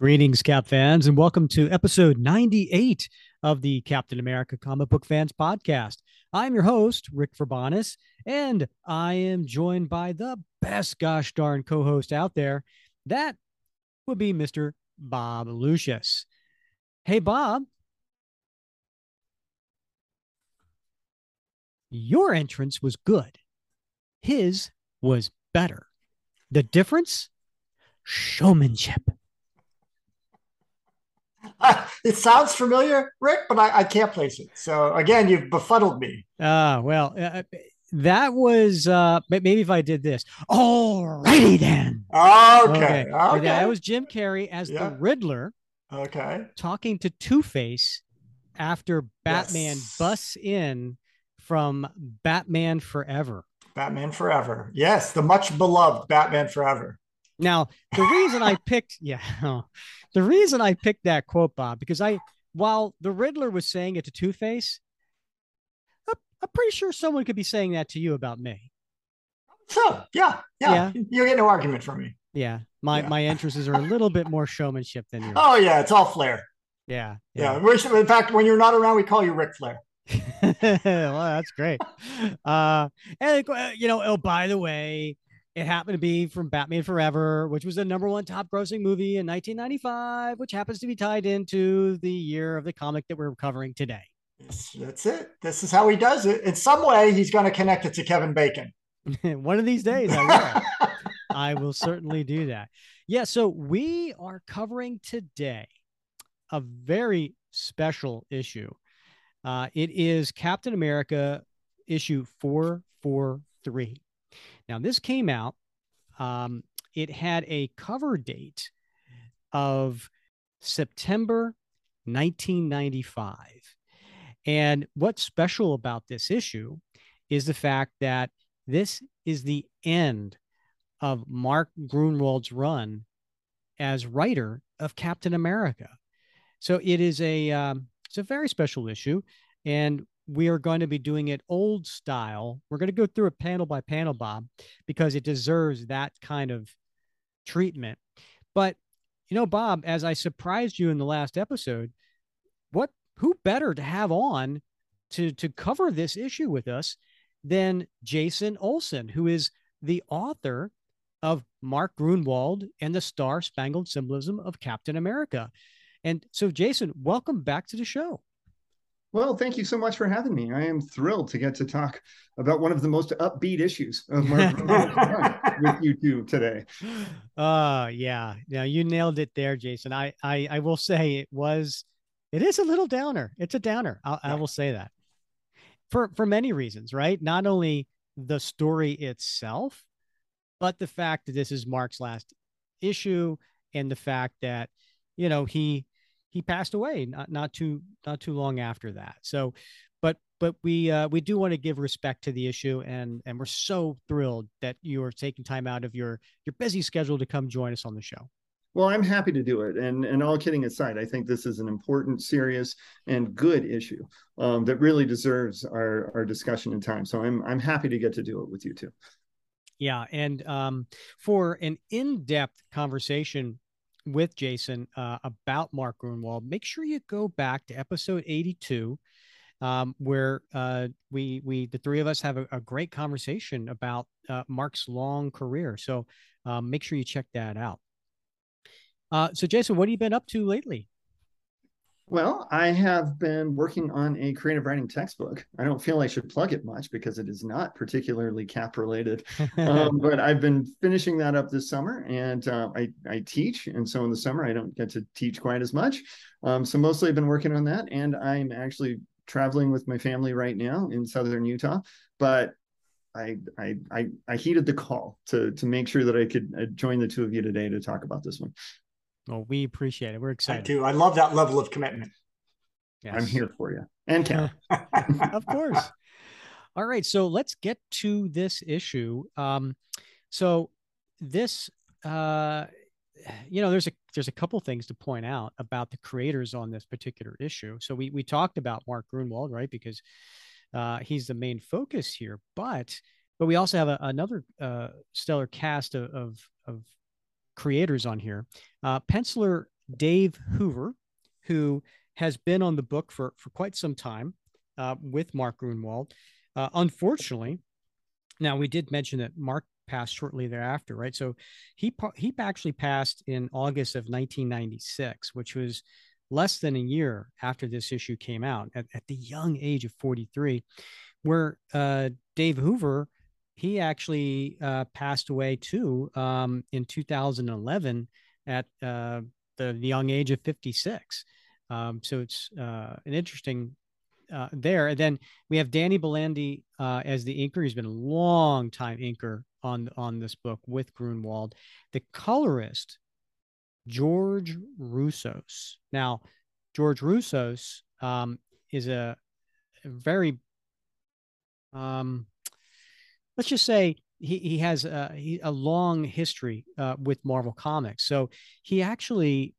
Greetings, Cap fans, and welcome to episode 98 of the Captain America Comic Book Fans Podcast. I'm your host, Rick Verbanis, and I am joined by the best gosh darn co host out there. That would be Mr. Bob Lucius. Hey, Bob. Your entrance was good, his was better. The difference? Showmanship. it sounds familiar, Rick, but I, I, can't place it. So again, you've befuddled me. Ah, uh, well, uh, that was uh maybe if I did this. All righty then. Okay. Okay. okay. That was Jim Carrey as yeah. the Riddler. Okay. Talking to Two Face after Batman yes. busts in from Batman Forever. Batman Forever. Yes, the much beloved Batman Forever. Now, the reason I picked, yeah, the reason I picked that quote, Bob, because I, while the Riddler was saying it to Two Face, I'm pretty sure someone could be saying that to you about me. So, yeah, yeah, yeah. you get no argument from me. Yeah, my yeah. my entrances are a little bit more showmanship than yours. Oh yeah, it's all flair. Yeah, yeah. yeah. In fact, when you're not around, we call you Ric Flair. well, that's great. Uh, and you know, oh, by the way, it happened to be from Batman Forever, which was the number one top grossing movie in 1995, which happens to be tied into the year of the comic that we're covering today. That's it. This is how he does it. In some way, he's going to connect it to Kevin Bacon. one of these days, I will. I will certainly do that. Yeah. So we are covering today a very special issue. Uh, it is Captain America issue 443. Now, this came out, um, it had a cover date of September 1995. And what's special about this issue is the fact that this is the end of Mark Gruenwald's run as writer of Captain America. So it is a um, it's a very special issue, and we are going to be doing it old style. We're going to go through it panel by panel, Bob, because it deserves that kind of treatment. But you know, Bob, as I surprised you in the last episode, what who better to have on to to cover this issue with us than Jason Olson, who is the author of Mark Gruenwald and the Star Spangled Symbolism of Captain America. And so, Jason, welcome back to the show. Well, thank you so much for having me. I am thrilled to get to talk about one of the most upbeat issues of Marvel with you two today. Uh yeah. Yeah, you nailed it there, Jason. I I I will say it was it is a little downer. It's a downer. I, I will say that. For for many reasons, right? Not only the story itself, but the fact that this is Mark's last issue and the fact that you know he he passed away not not too not too long after that. So, but but we uh, we do want to give respect to the issue, and and we're so thrilled that you are taking time out of your your busy schedule to come join us on the show. Well, I'm happy to do it, and and all kidding aside, I think this is an important, serious, and good issue um, that really deserves our our discussion and time. So I'm I'm happy to get to do it with you too. Yeah, and um, for an in-depth conversation with Jason uh, about Mark Gruenwald, make sure you go back to episode 82, um, where uh, we we the three of us have a, a great conversation about uh, Mark's long career. So um, make sure you check that out. Uh, so Jason, what have you been up to lately? Well, I have been working on a creative writing textbook. I don't feel I should plug it much because it is not particularly cap related, um, but I've been finishing that up this summer, and uh, I I teach, and so in the summer I don't get to teach quite as much. Um, so mostly I've been working on that, and I'm actually traveling with my family right now in southern Utah, but. I, I I I heeded the call to to make sure that I could uh, join the two of you today to talk about this one. Well, we appreciate it. We're excited. I do. I love that level of commitment. Yes. I'm here for you and Cal. of course. All right. So let's get to this issue. Um, so this, uh, you know, there's a there's a couple things to point out about the creators on this particular issue. So we we talked about Mark Gruenwald, right? Because uh, he's the main focus here, but but we also have a, another uh, stellar cast of, of, of creators on here. Uh, penciler Dave Hoover, who has been on the book for, for quite some time uh, with Mark Gruenwald. Uh, unfortunately, now we did mention that Mark passed shortly thereafter, right? So he he actually passed in August of 1996, which was less than a year after this issue came out at, at the young age of 43, where uh, Dave Hoover he actually uh, passed away too um, in 2011 at uh, the, young age of 56. Um, so it's uh, an interesting uh, there. And then we have Danny Bulanadi uh, as the inker. He's been a long time inker on on this book with Gruenwald. The colorist George Roussos. Now, George Roussos um, is a, a very um, let's just say he, he has a, he, a long history uh, with Marvel Comics. So he actually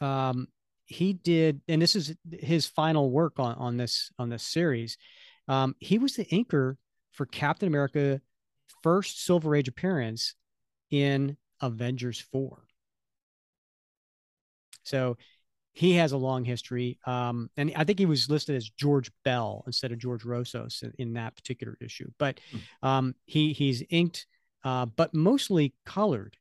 um, he did, and this is his final work on on this on this series. Um, he was the inker for Captain America first Silver Age appearance in Avengers 4. So he has a long history. Um, and I think he was listed as George Bell instead of George Roussos in, in that particular issue. But hmm. um, he he's inked, uh, but mostly colored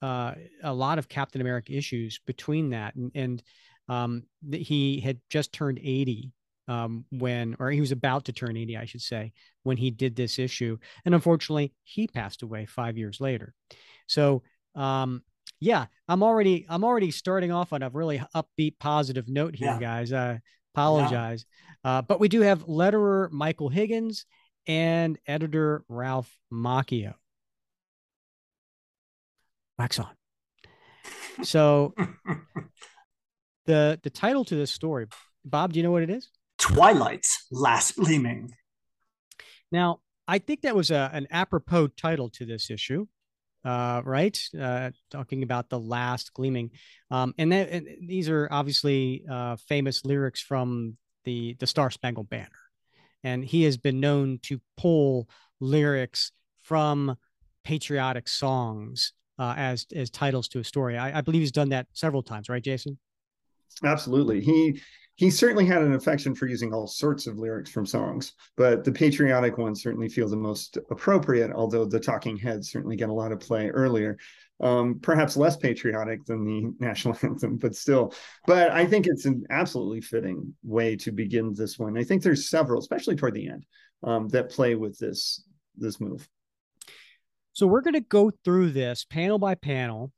uh, a lot of Captain America issues between that. And, and um, he had just turned 80 um, when, or he was about to turn 80, I should say, when he did this issue. And unfortunately, he passed away five years later. So, um, yeah, I'm already I'm already starting off on a really upbeat, positive note here, yeah. guys. I apologize, yeah. uh, but we do have letterer Michael Higgins and editor Ralph Macchio. Wax on. So, the the title to this story, Bob, do you know what it is? Twilight's Last Gleaming. Now, I think that was a, an apropos title to this issue uh, right? Uh, talking about the last gleaming, um, and, that, and these are obviously uh, famous lyrics from the the Star Spangled Banner, and he has been known to pull lyrics from patriotic songs uh, as as titles to a story. I, I believe he's done that several times, right, Jason? Absolutely. He he certainly had an affection for using all sorts of lyrics from songs, but the patriotic ones certainly feel the most appropriate, although the talking heads certainly get a lot of play earlier. Um, perhaps less patriotic than the national anthem, but still. But I think it's an absolutely fitting way to begin this one. I think there's several, especially toward the end, um, that play with this this move. So we're going to go through this panel by panel.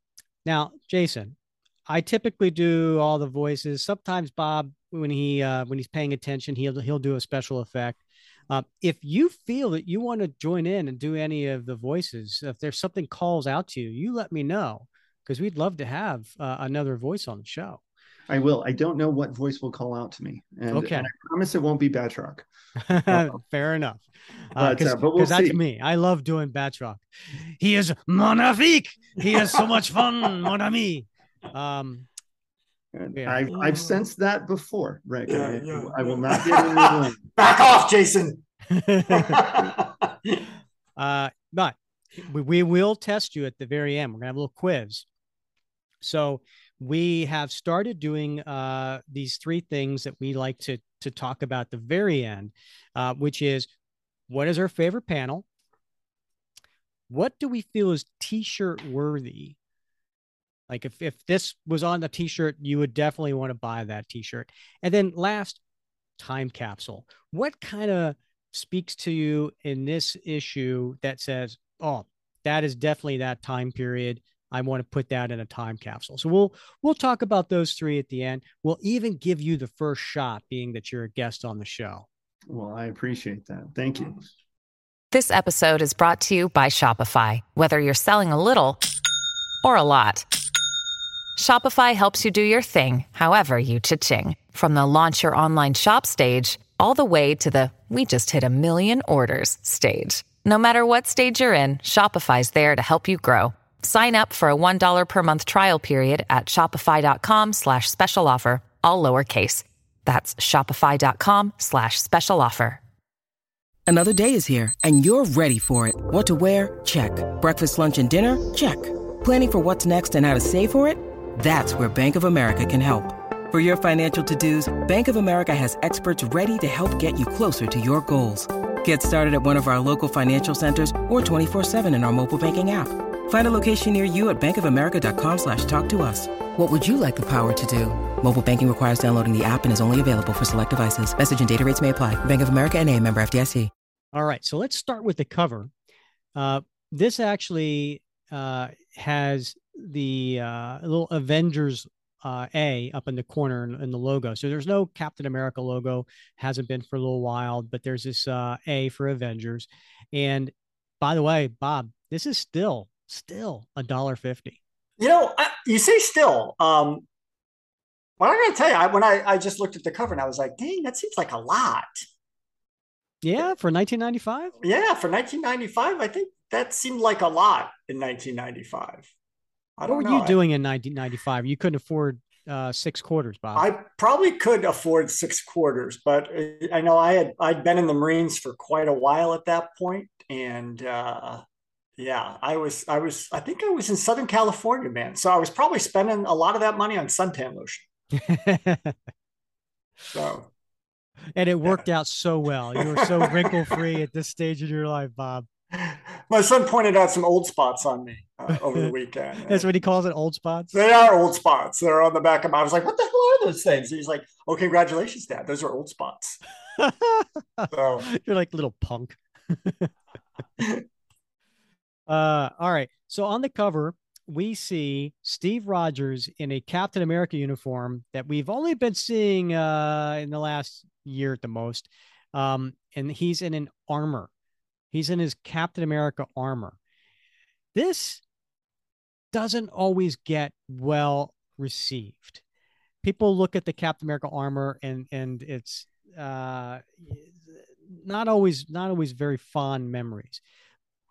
Now, Jason, I typically do all the voices. Sometimes Bob when he uh, when he's paying attention, he'll he'll do a special effect. Uh, if you feel that you want to join in and do any of the voices, if there's something calls out to you, you let me know because we'd love to have uh, another voice on the show. I will. I don't know what voice will call out to me, and, okay. and I promise it won't be Batroc. Fair enough. Because uh, uh, we'll that's me. I love doing Batroc. He is magnifique. He has so much fun, mon ami. Um, yeah. I've I've sensed that before, Rick. Yeah, I, yeah, I, will not get in the Back off, Jason. uh, but we, we will test you at the very end. We're gonna have a little quiz. So we have started doing uh, these three things that we like to to talk about at the very end, uh, which is what is our favorite panel? What do we feel is t-shirt worthy? Like if if this was on the t-shirt, you would definitely want to buy that t-shirt. And then last, time capsule. What kind of speaks to you in this issue that says, "Oh, that is definitely that time period. I want to put that in a time capsule." So we'll we'll talk about those three at the end. We'll even give you the first shot being that you're a guest on the show. Well, I appreciate that. Thank you. This episode is brought to you by Shopify. Whether you're selling a little or a lot, Shopify helps you do your thing, however you cha-ching. From the launch your online shop stage, all the way to the we just hit a million orders stage. No matter what stage you're in, Shopify's there to help you grow. Sign up for a $1 per month trial period at shopify.com slash special offer, all lowercase. That's shopify.com slash special offer. Another day is here and you're ready for it. What to wear? Check. Breakfast, lunch, and dinner? Check. Planning for what's next and how to save for it? That's where Bank of America can help. For your financial to-dos, Bank of America has experts ready to help get you closer to your goals. Get started at one of our local financial centers or 24-7 in our mobile banking app. Find a location near you at bankofamerica.com slash talk to us. What would you like the power to do? Mobile banking requires downloading the app and is only available for select devices. Message and data rates may apply. Bank of America and a member FDIC. All right. So let's start with the cover. Uh, this actually uh, has the uh, little Avengers uh, A up in the corner in, in, the logo. So there's no Captain America logo, hasn't been for a little while, but there's this uh, A for Avengers. And by the way, Bob, this is still still a dollar fifty. You know, I, you say still. Um, well, I'm going to tell you, I, when I, I just looked at the cover and I was like, dang, that seems like a lot. Yeah, for 1995. Yeah, for 1995, I think that seemed like a lot in 1995. What were know. you doing in 1995? You couldn't afford uh, six quarters, Bob. I probably could afford six quarters, but I know I had I'd been in the Marines for quite a while at that point, and uh, yeah, I was, I was, I think I was in Southern California, man. So I was probably spending a lot of that money on suntan lotion. so, and it worked yeah. out so well. You were so wrinkle free at this stage of your life, Bob. My son pointed out some old spots on me uh, over the weekend. That's what he calls it, old spots. They are old spots. They're on the back of my. I was like, "What the hell are those things?" he's like, "Oh, congratulations, Dad. Those are old spots." so you're like little punk. Uh, all right. So on the cover, we see Steve Rogers in a Captain America uniform that we've only been seeing uh, in the last year at the most. Um, and he's in an armor. He's in his Captain America armor. This doesn't always get well received. People look at the Captain America armor and and it's uh, not always not always very fond memories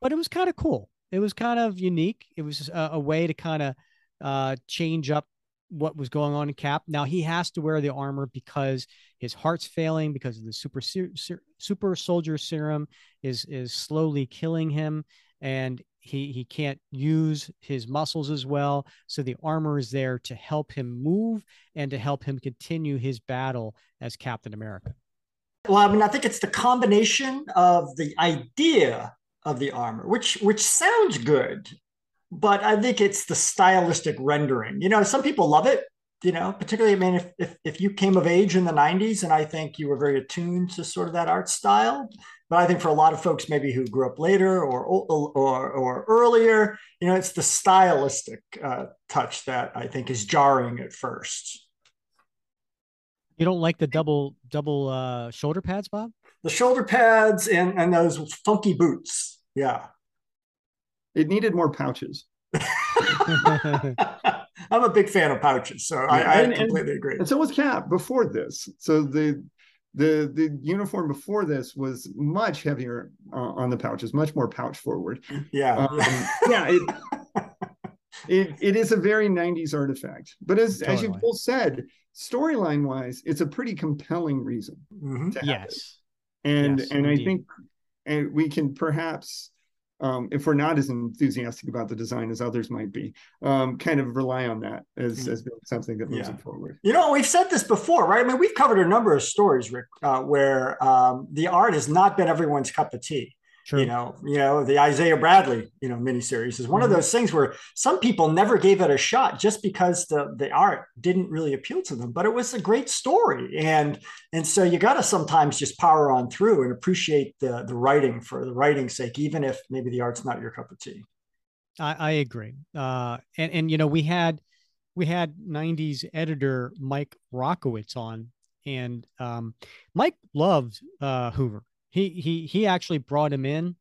but it was kind of cool. It was kind of unique. It was a, a way to kind of uh, change up what was going on in Cap. Now he has to wear the armor because his heart's failing because of the super super soldier serum is is slowly killing him, and he he can't use his muscles as well. So the armor is there to help him move and to help him continue his battle as Captain America. Well, I mean, I think it's the combination of the idea of the armor, which which sounds good, but I think it's the stylistic rendering. You know, some people love it. You know, particularly, I mean, if if, if you came of age in the '90s, and I think you were very attuned to sort of that art style. But I think for a lot of folks, maybe who grew up later or or or earlier, you know, it's the stylistic uh, touch that I think is jarring at first. You don't like the double double uh, shoulder pads, Bob? the shoulder pads and and those funky boots. Yeah. It needed more pouches. I'm a big fan of pouches, so yeah, I, I and, completely and, agree. And so was Cap before this. So the the the uniform before this was much heavier uh, on the pouches, much more pouch forward. Yeah, um, yeah. It, it, it is a very 90s artifact, but as totally. as you both said, storyline wise, it's a pretty compelling reason. Mm-hmm. yes, and yes, and indeed. I think and we can perhaps um, if we're not as enthusiastic about the design as others might be, um, kind of rely on that as, mm. as being something that moves yeah. it forward. You know, we've said this before, right? I mean, we've covered a number of stories, Rick, uh, where um, the art has not been everyone's cup of tea. True. You know, you know, the Isaiah Bradley, you know, miniseries is one mm-hmm. of those things where some people never gave it a shot just because the the art didn't really appeal to them, but it was a great story. And and so you got to sometimes just power on through and appreciate the the writing for the writing's sake, even if maybe the art's not your cup of tea. I, I agree. Uh, and and you know, we had we had 90s editor Mike Rockwitz on and um, Mike loved uh, Hoover he he he actually brought him in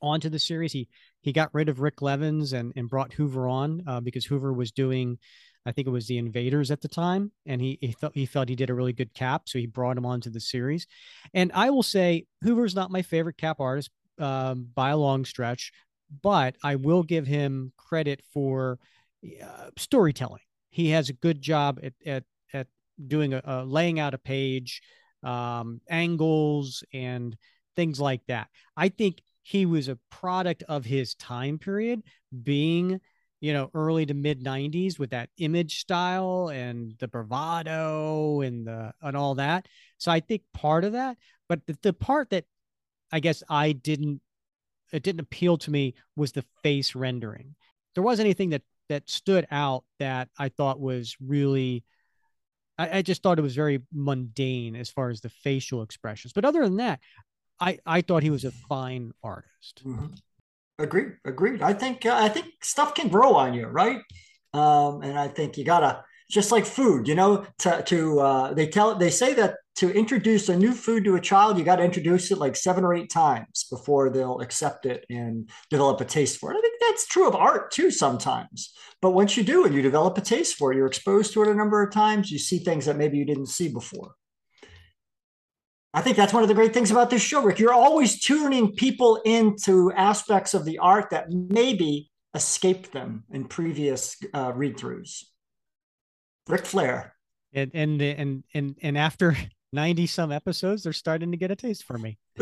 onto the series. He he got rid of Rick Levins and and brought Hoover on uh, because Hoover was doing, I think it was the Invaders at the time, and he he thought he felt he did a really good cap, so he brought him onto the series. And I will say Hoover's not my favorite cap artist um, by a long stretch, but I will give him credit for uh, storytelling. He has a good job at at at doing a, a laying out a page um, angles and things like that. I think he was a product of his time period, being you know, early to mid 90s with that image style and the bravado and the and all that. So I think part of that, but the, the part that I guess I didn't it didn't appeal to me was the face rendering. There was anything that that stood out that I thought was really I, I just thought it was very mundane as far as the facial expressions. But other than that, I I thought he was a fine artist. Mm-hmm. Agreed. Agreed. I think uh, I think stuff can grow on you, right? Um, and I think you gotta just like food, you know. To to uh, they tell they say that to introduce a new food to a child, you got to introduce it like seven or eight times before they'll accept it and develop a taste for it. I think that's true of art too sometimes. But once you do and you develop a taste for it, you're exposed to it a number of times, you see things that maybe you didn't see before. I think that's one of the great things about this show, Rick. You're always tuning people into aspects of the art that maybe escaped them in previous uh, read throughs. Ric Flair. And, and and and and after 90 some episodes, they're starting to get a taste for me.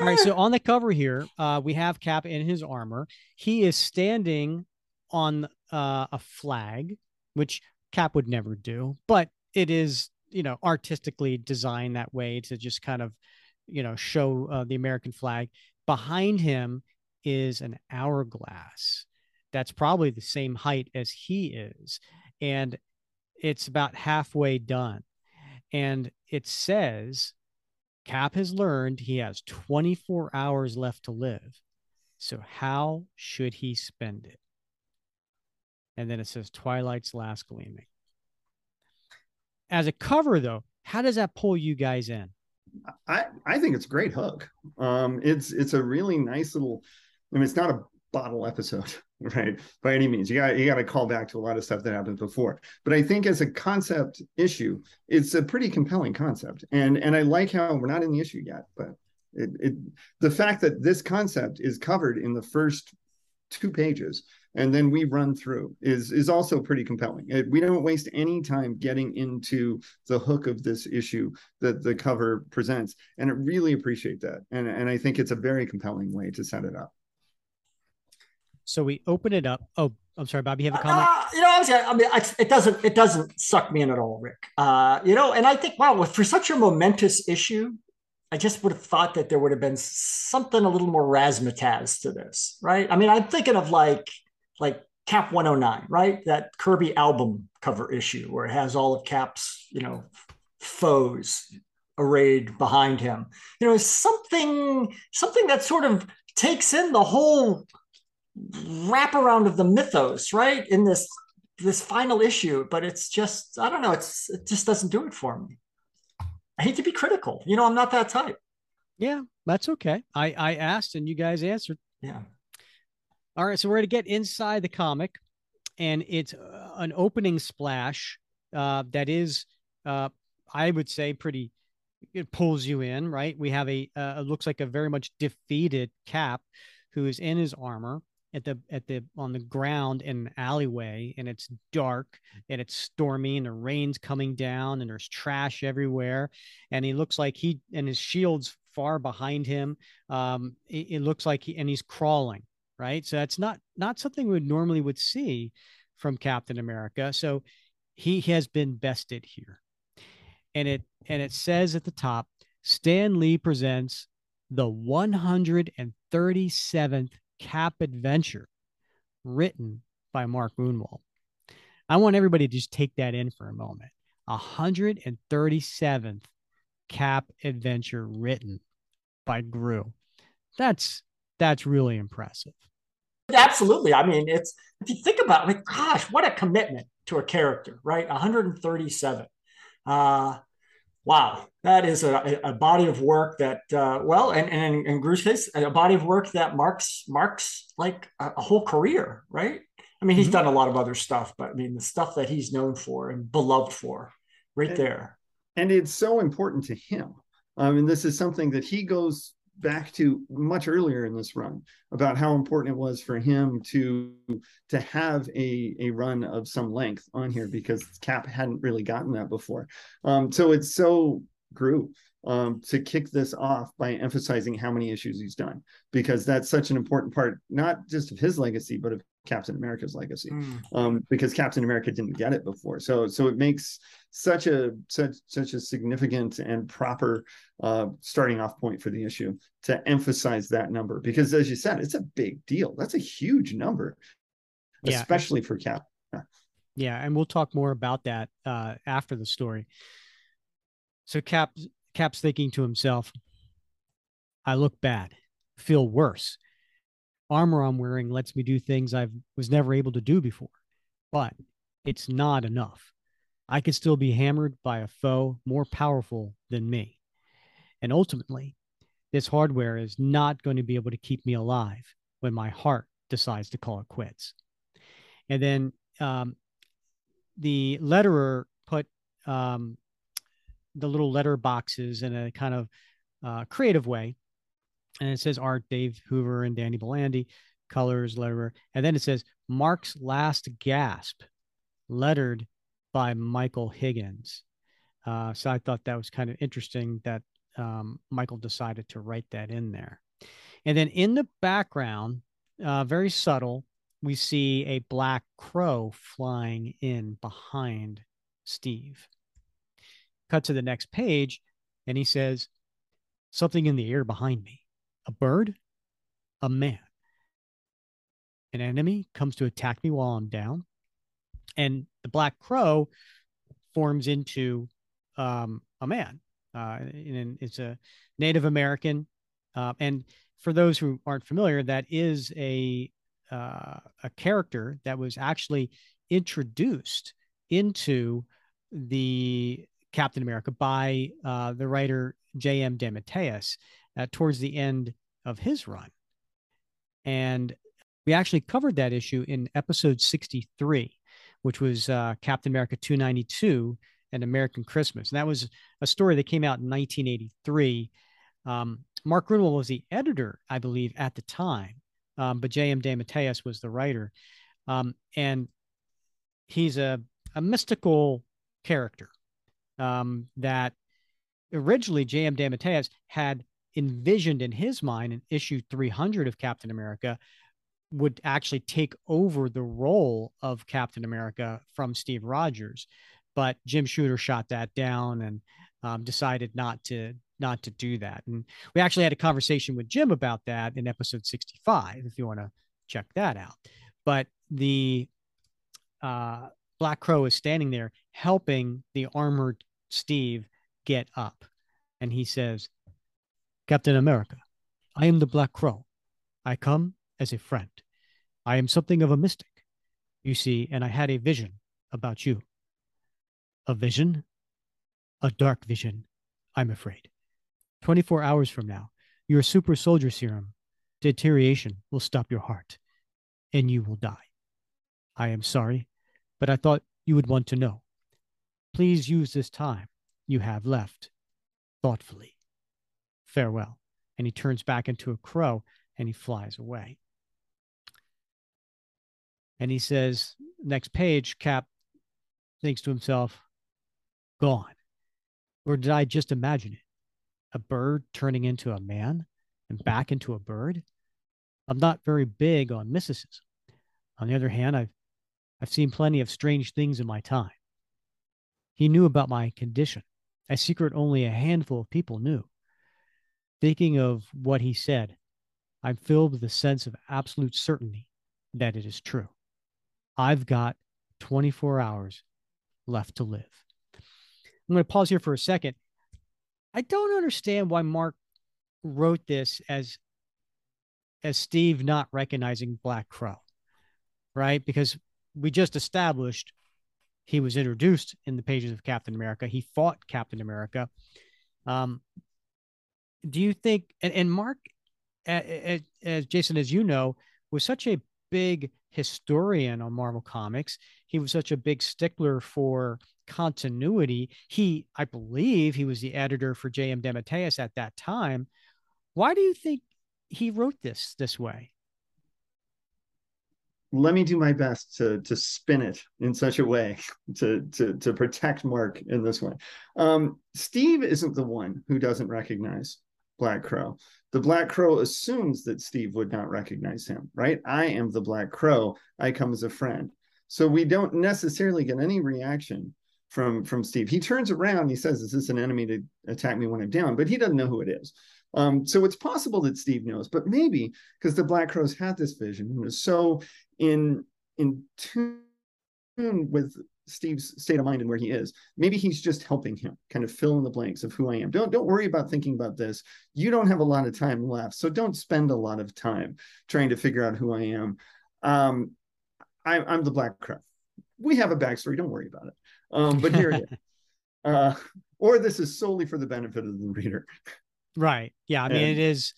All right. So on the cover here, uh, we have Cap in his armor. He is standing on uh, a flag, which Cap would never do, but it is you know artistically designed that way to just kind of you know show uh, the American flag. Behind him is an hourglass that's probably the same height as he is, and it's about halfway done, and it says. Cap has learned he has 24 hours left to live. So, how should he spend it? And then it says Twilight's Last Gleaming as a cover though how does that pull you guys in i i think it's a great hook um it's it's a really nice little i mean it's not a bottle episode right by any means you got you got to call back to a lot of stuff that happened before but i think as a concept issue it's a pretty compelling concept and and i like how we're not in the issue yet but it, it the fact that this concept is covered in the first two pages and then we run through is is also pretty compelling. It, we don't waste any time getting into the hook of this issue that the cover presents, and I really appreciate that. And and I think it's a very compelling way to set it up. So we open it up. Oh, I'm sorry, Bobby. You have a comment? Uh, you know, I, was, I mean, it doesn't it doesn't suck me in at all, Rick. Uh, you know, and I think wow, for such a momentous issue, I just would have thought that there would have been something a little more razzmatazz to this, right? I mean, I'm thinking of like like Cap 109, right? That Kirby album cover issue where it has all of Cap's, you know, foes arrayed behind him. You know, something something that sort of takes in the whole wraparound of the mythos, right? In this this final issue, but it's just I don't know, it's it just doesn't do it for me. I hate to be critical. You know, I'm not that type. Yeah, that's okay. I I asked and you guys answered. Yeah. All right, so we're going to get inside the comic, and it's uh, an opening splash uh, that is, uh, I would say, pretty. It pulls you in, right? We have a uh, looks like a very much defeated Cap, who is in his armor at the at the on the ground in an alleyway, and it's dark and it's stormy, and the rain's coming down, and there's trash everywhere, and he looks like he and his shield's far behind him. Um, it, it looks like he and he's crawling right? So that's not not something we would normally would see from Captain America. So he has been bested here. And it and it says at the top, Stan Lee presents the 137th Cap adventure written by Mark Gruenwald. I want everybody to just take that in for a moment. 137th Cap adventure written by Gru. That's that's really impressive. Absolutely. I mean, it's if you think about it, like, gosh, what a commitment to a character, right? 137. Uh, wow, that is a, a body of work that, uh, well, and, and in Gru's case, a body of work that marks marks like a, a whole career, right? I mean, he's mm-hmm. done a lot of other stuff, but I mean, the stuff that he's known for and beloved for, right and, there. And it's so important to him. I mean, this is something that he goes back to much earlier in this run about how important it was for him to to have a a run of some length on here because Cap hadn't really gotten that before. Um, so it's so Gru. um, to kick this off by emphasizing how many issues he's done, because that's such an important part, not just of his legacy, but of Captain America's legacy, mm. um, because Captain America didn't get it before. So, so it makes such a such such a significant and proper uh, starting off point for the issue to emphasize that number, because as you said, it's a big deal. That's a huge number, yeah. especially for Cap. Yeah, and we'll talk more about that uh, after the story. So Cap Cap's thinking to himself, I look bad, feel worse. Armor I'm wearing lets me do things I was never able to do before, but it's not enough. I could still be hammered by a foe more powerful than me. And ultimately, this hardware is not going to be able to keep me alive when my heart decides to call it quits. And then um, the letterer put um, the little letter boxes in a kind of uh, creative way. And it says art, Dave Hoover and Danny Bulanadi, colors, letterer. And then it says Mark's last gasp, lettered by Michael Higgins. Uh, so I thought that was kind of interesting that um, Michael decided to write that in there. And then in the background, uh, very subtle, we see a black crow flying in behind Steve. Cut to the next page, and he says, Something in the air behind me. A bird? A man. An enemy comes to attack me while I'm down. And the black crow forms into um, a man. Uh, and it's a Native American. Uh, and for those who aren't familiar, that is a uh, a character that was actually introduced into the Captain America by uh, the writer J.M. DeMatteis uh, towards the end of his run. And we actually covered that issue in episode 63, which was uh, Captain America 292 and American Christmas. And that was a story that came out in 1983. Um, Mark Gruenwald was the editor, I believe, at the time, um, but J.M. DeMatteis was the writer. Um, and he's a, a mystical character um, that originally J.M. DeMatteis had envisioned in his mind in issue 300 of Captain America would actually take over the role of Captain America from Steve Rogers. But Jim Shooter shot that down and um, decided not to not to do that. And we actually had a conversation with Jim about that in episode 65, if you want to check that out. But the uh, Black Crow is standing there helping the armored Steve get up. And he says, Captain America, I am the Black Crow. I come as a friend. I am something of a mystic, you see, and I had a vision about you. A vision? A dark vision, I'm afraid. 24 hours from now, your super soldier serum deterioration will stop your heart and you will die. I am sorry, but I thought you would want to know. Please use this time you have left thoughtfully. Farewell. And he turns back into a crow and he flies away. And he says, next page, Cap thinks to himself, gone. Or did I just imagine it? A bird turning into a man and back into a bird? I'm not very big on mysticism. On the other hand, I've I've seen plenty of strange things in my time. He knew about my condition, a secret only a handful of people knew. Thinking of what he said, I'm filled with a sense of absolute certainty that it is true. I've got 24 hours left to live. I'm going to pause here for a second. I don't understand why Mark wrote this as as Steve not recognizing Black Crow, right? Because we just established he was introduced in the pages of Captain America. He fought Captain America. Um, do you think, and, and Mark, as, as Jason, as you know, was such a big historian on Marvel Comics. He was such a big stickler for continuity. He, I believe, he was the editor for J.M. DeMatteis at that time. Why do you think he wrote this this way? let me do my best to to spin it in such a way to to to protect Mark in this way. Um, Steve isn't the one who doesn't recognize Black Crow. The Black Crow assumes that Steve would not recognize him, right? I am the Black Crow. I come as a friend. So we don't necessarily get any reaction from from Steve. He turns around, he says, "Is this an enemy to attack me when I'm down?" But he doesn't know who it is. Um, so it's possible that Steve knows, but maybe because the Black Crows had this vision and was so in in tune with Steve's state of mind and where he is. Maybe he's just helping him kind of fill in the blanks of who I am. Don't don't worry about thinking about this. You don't have a lot of time left, so don't spend a lot of time trying to figure out who I am. Um, I, I'm the Black Crow. We have a backstory. Don't worry about it. Um, but here it is. Uh, or this is solely for the benefit of the reader. Right. Yeah. I mean, and, it is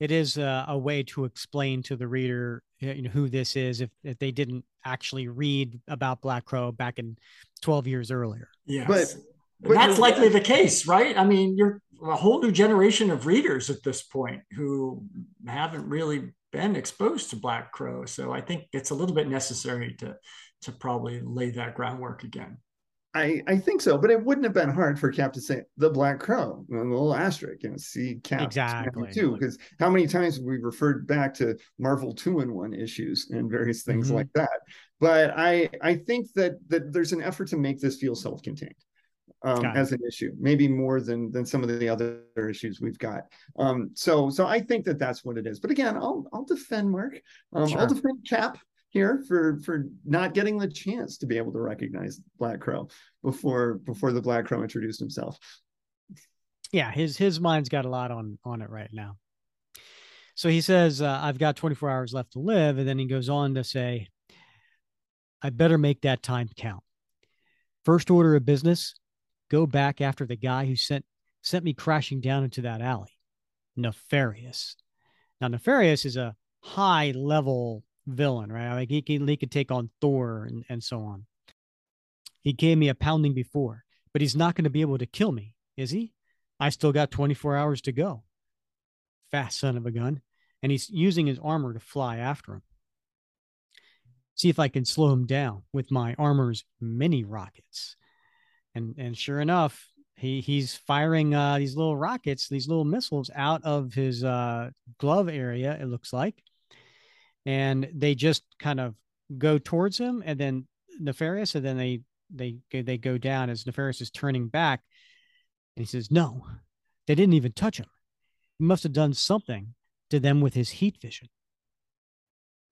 it is a, a, way to explain to the reader you know who this is if, if they didn't actually read about Black Crow back in 12 years earlier. Yeah. But, but that's likely the case, right? I mean, you're a whole new generation of readers at this point who haven't really been exposed to Black Crow. So I think it's a little bit necessary to to probably lay that groundwork again. I, I think so, but it wouldn't have been hard for Cap to say the Black Crow, a little asterisk, you know, see Cap exactly too, because how many times have we referred back to Marvel two in one issues and various things mm-hmm. like that. But I I think that that there's an effort to make this feel self-contained um, as an issue, maybe more than than some of the other issues we've got. Um, so so I think that that's what it is. But again, I'll I'll defend Mark. Um, sure. I'll defend Cap here for for not getting the chance to be able to recognize Black Crow before before the Black Crow introduced himself. Yeah, his his mind's got a lot on on it right now. So he says, uh, "I've got 24 hours left to live," and then he goes on to say, "I better make that time count. First order of business: go back after the guy who sent sent me crashing down into that alley, Nefarious. Now, Nefarious is a high level villain, right? Like he can he could take on Thor and, and so on. He gave me a pounding before, but he's not going to be able to kill me, is he? I still got 24 hours to go. Fast son of a gun. And he's using his armor to fly after him. See if I can slow him down with my armor's mini rockets. And and sure enough, he he's firing uh, these little rockets, these little missiles out of his uh, glove area. It looks like, and they just kind of go towards him and then nefarious and then they they they go down as nefarious is turning back. And he says no they didn't even touch him. He must have done something to them with his heat vision.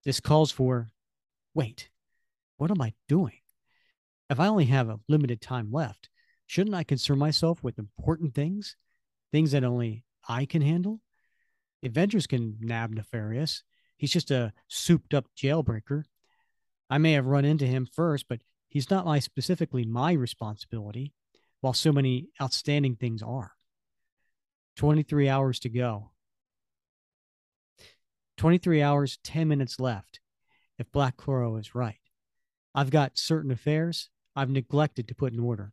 This calls for wait what am i doing? If i only have a limited time left shouldn't i concern myself with important things things that only i can handle? Avengers can nab nefarious He's just a souped up jailbreaker. I may have run into him first, but he's not my specifically my responsibility, while so many outstanding things are. 23 hours to go. 23 hours, 10 minutes left, if Black Crow is right. I've got certain affairs I've neglected to put in order.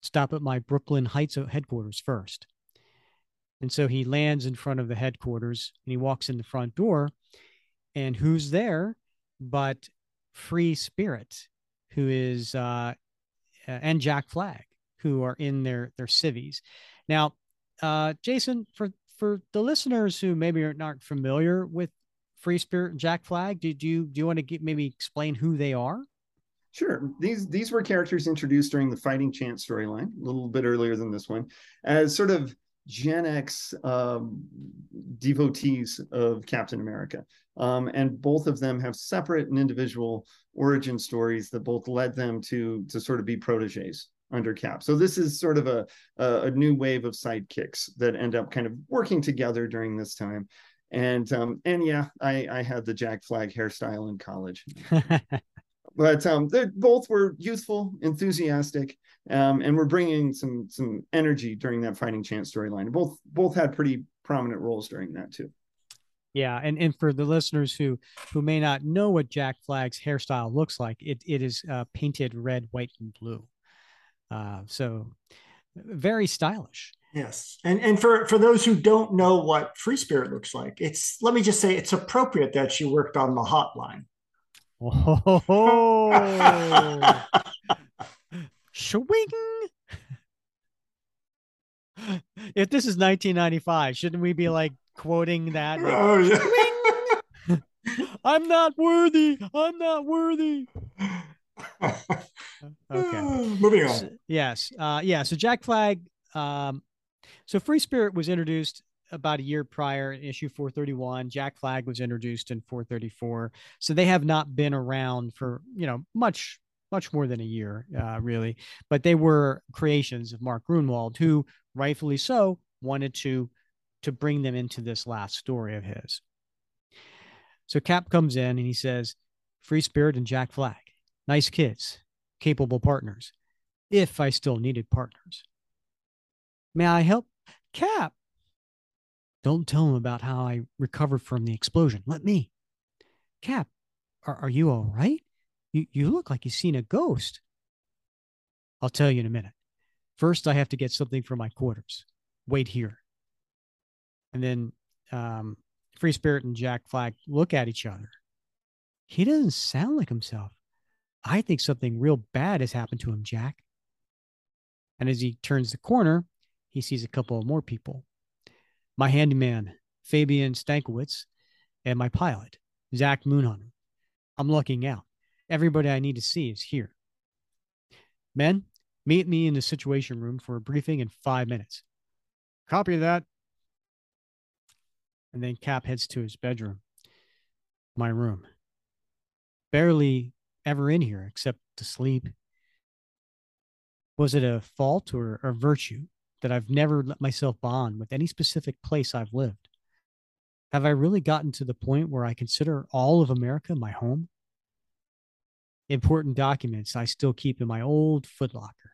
Stop at my Brooklyn Heights headquarters first. And so he lands in front of the headquarters and he walks in the front door. And who's there but Free Spirit, who is, uh, and Jack Flag, who are in their, their civies. Now, uh, Jason, for, for the listeners who maybe are not familiar with Free Spirit and Jack Flag, did you, do you want to get, maybe explain who they are? Sure. These these were characters introduced during the Fighting Chance storyline, a little bit earlier than this one, as sort of Gen X um, devotees of Captain America. Um, and both of them have separate and individual origin stories that both led them to, to sort of be proteges under Cap. So this is sort of a, a, new wave of sidekicks that end up kind of working together during this time. And um, and yeah, I, I had the Jack Flag hairstyle in college. but um, they both were youthful, enthusiastic, um, and we're bringing some some energy during that fighting chance storyline. Both both had pretty prominent roles during that too. Yeah, and and for the listeners who who may not know what Jack Flag's hairstyle looks like, it it is uh, painted red, white, and blue. Uh, so very stylish. Yes, and and for for those who don't know what Free Spirit looks like, it's let me just say it's appropriate that she worked on the hotline Oh, swing. If this is 1995, shouldn't we be like quoting that? like, Oh, yeah. I'm not worthy. I'm not worthy. Okay. Moving on. S- yes. Uh, yeah. So Jack Flag. Um, so Free Spirit was introduced about a year prior in issue 431. Jack Flag was introduced in 434. So they have not been around for, you know, much, much more than a year, uh, really. But they were creations of Mark Gruenwald, who rightfully so wanted to to bring them into this last story of his. So Cap comes in and he says, Free Spirit and Jack Flag, nice kids, capable partners, if I still needed partners. May I help? Cap. Don't tell him about how I recovered from the explosion. Let me. Cap, are, are you all right? You, you look like you've seen a ghost. I'll tell you in a minute. First, I have to get something for my quarters. Wait here. And then um, Free Spirit and Jack Flag look at each other. He doesn't sound like himself. I think something real bad has happened to him, Jack. And as he turns the corner, he sees a couple of more people. My handyman, Fabian Stankiewicz, and my pilot, Zach Moonhunter. I'm looking out. Everybody I need to see is here. Men, meet me in the situation room for a briefing in five minutes. Copy that. And then Cap heads to his bedroom, my room. Barely ever in here except to sleep. Was it a fault or a virtue that I've never let myself bond with any specific place I've lived? Have I really gotten to the point where I consider all of America my home? Important documents I still keep in my old footlocker.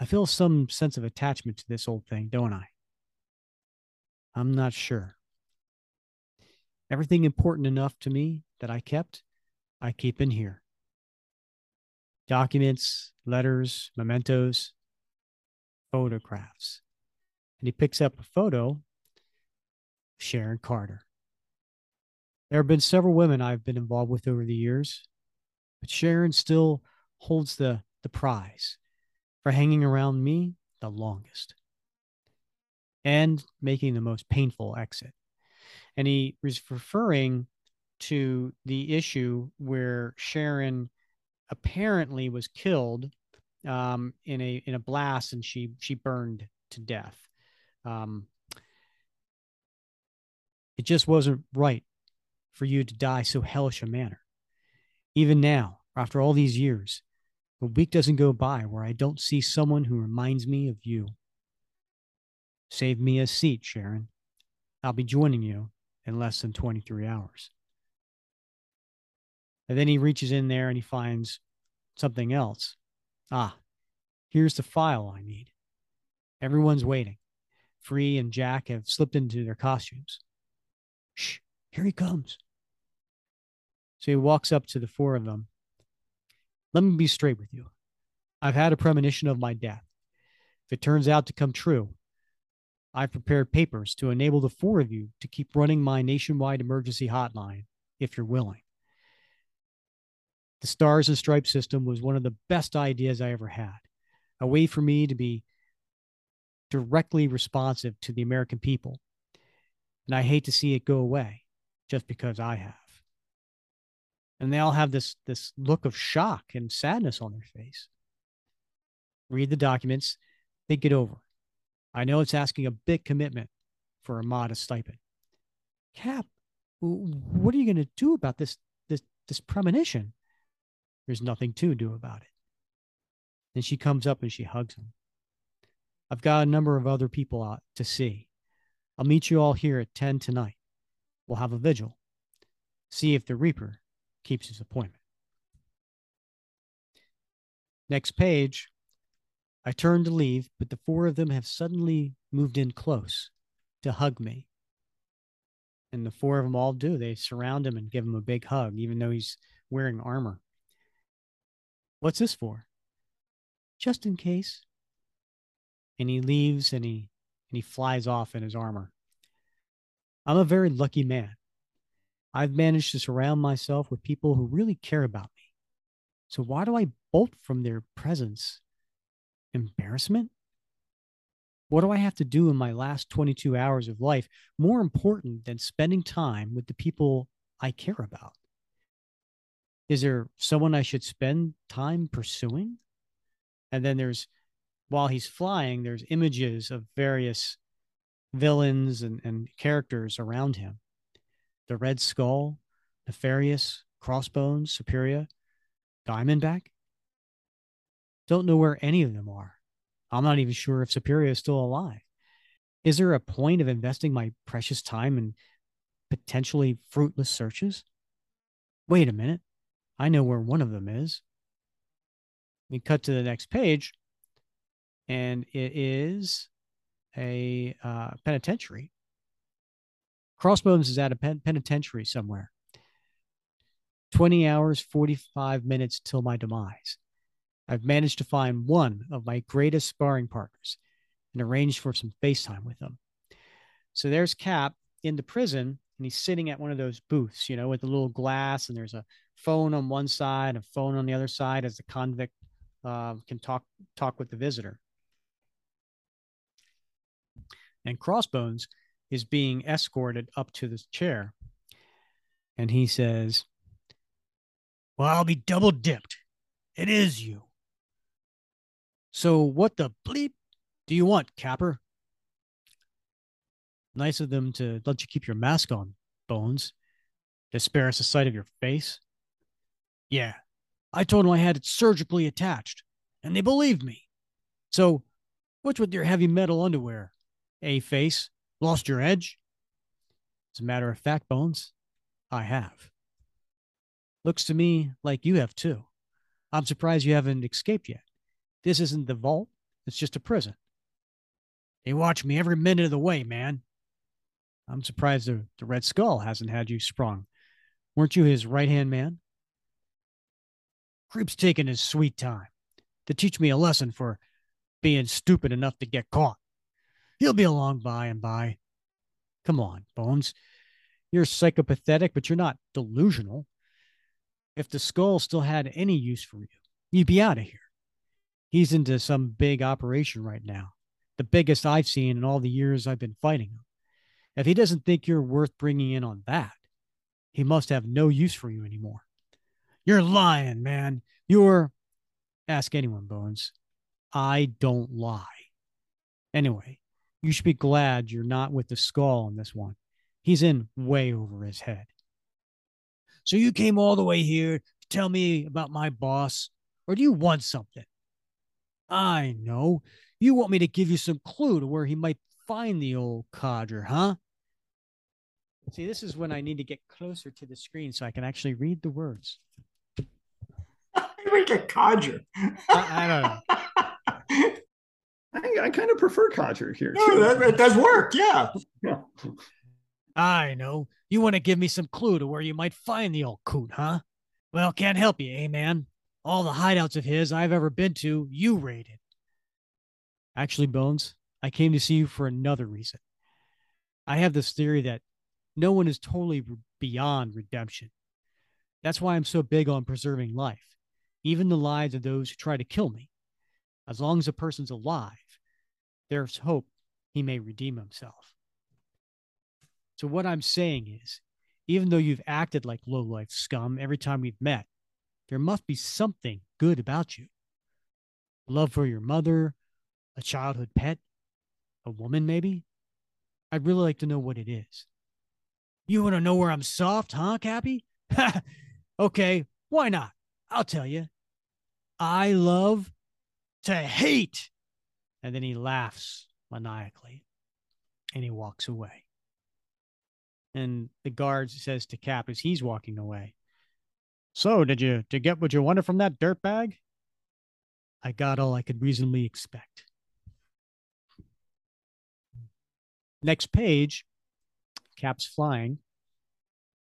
I feel some sense of attachment to this old thing, don't I? I'm not sure. Everything important enough to me that I kept, I keep in here documents, letters, mementos, photographs. And he picks up a photo of Sharon Carter. There have been several women I've been involved with over the years, but Sharon still holds the, the prize for hanging around me the longest and making the most painful exit. And he was referring to the issue where Sharon apparently was killed um, in a in a blast and she she burned to death. Um, it just wasn't right for you to die so hellish a manner. Even now, after all these years, a week doesn't go by where I don't see someone who reminds me of you. Save me a seat, Sharon. I'll be joining you in less than 23 hours. And then he reaches in there and he finds something else. Ah, here's the file I need. Everyone's waiting. Free and Jack have slipped into their costumes. Shh, here he comes. So he walks up to the four of them. Let me be straight with you. I've had a premonition of my death. If it turns out to come true, I've prepared papers to enable the four of you to keep running my nationwide emergency hotline if you're willing. The Stars and Stripes system was one of the best ideas I ever had, a way for me to be directly responsive to the American people. And I hate to see it go away just because I have. And they all have this, this look of shock and sadness on their face. Read the documents, think it over. I know it's asking a big commitment for a modest stipend. Cap, what are you going to do about this, this, this premonition? There's nothing to do about it. Then she comes up and she hugs him. I've got a number of other people out to see. I'll meet you all here at 10 tonight. We'll have a vigil. See if the Reaper keeps his appointment. Next page. I turn to leave, but the four of them have suddenly moved in close to hug me. And the four of them all do. They surround him and give him a big hug, even though he's wearing armor. What's this for? Just in case. And he leaves and he and he flies off in his armor. I'm a very lucky man. I've managed to surround myself with people who really care about me. So why do I bolt from their presence? Embarrassment? What do I have to do in my last 22 hours of life more important than spending time with the people I care about? Is there someone I should spend time pursuing? And then there's, while he's flying, there's images of various villains and, and characters around him the Red Skull, Nefarious, Crossbones, Superia, Diamondback. Don't know where any of them are. I'm not even sure if Superia is still alive. Is there a point of investing my precious time in potentially fruitless searches? Wait a minute. I know where one of them is. We cut to the next page, and it is a uh, penitentiary. Crossbones is at a pen- penitentiary somewhere. 20 hours, 45 minutes till my demise. I've managed to find one of my greatest sparring partners and arranged for some FaceTime with them. So there's Cap in the prison, and he's sitting at one of those booths, you know, with a little glass, and there's a phone on one side, a phone on the other side, as the convict uh, can talk talk with the visitor. And Crossbones is being escorted up to this chair, and he says, "Well, I'll be double dipped. It is you." So what the bleep do you want, Capper? Nice of them to let you keep your mask on, Bones. To spare us the sight of your face. Yeah, I told them I had it surgically attached, and they believed me. So, what's with your heavy metal underwear? A face? Lost your edge? As a matter of fact, Bones, I have. Looks to me like you have too. I'm surprised you haven't escaped yet. This isn't the vault, it's just a prison. They watch me every minute of the way, man. I'm surprised the, the Red Skull hasn't had you sprung. Weren't you his right hand man? Creep's taking his sweet time to teach me a lesson for being stupid enough to get caught. He'll be along by and by. Come on, Bones. You're psychopathetic, but you're not delusional. If the skull still had any use for you, you'd be out of here he's into some big operation right now, the biggest I've seen in all the years I've been fighting him. If he doesn't think you're worth bringing in on that, he must have no use for you anymore. You're lying, man. You're. Ask anyone, Bones. I don't lie. Anyway, you should be glad you're not with the skull on this one. He's in way over his head. So you came all the way here to tell me about my boss, or do you want something? I know. You want me to give you some clue to where he might find the old codger, huh? See, this is when I need to get closer to the screen so I can actually read the words. we get codger. I, I don't know. I, I kind of prefer codger here. No, that, it does work. Yeah. Yeah. I know. You want to give me some clue to where you might find the old coot, huh? Well, can't help you, eh, man? all the hideouts of his I've ever been to, you raided. Actually, Bones, I came to see you for another reason. I have this theory that no one is totally beyond redemption. That's why I'm so big on preserving life, even the lives of those who try to kill me. As long as a person's alive, there's hope he may redeem himself. So, what I'm saying is, even though you've acted like low life scum every time we've met, there must be something good about you. Love for your mother, a childhood pet, a woman, maybe? I'd really like to know what it is. You want to know where I'm soft, huh, Cappy? okay, why not? I'll tell you. I love to hate. And then he laughs maniacally and he walks away. And the guard says to Cap as he's walking away, so, did you you get what you wanted from that dirt bag? I got all I could reasonably expect. Next page, Cap's flying,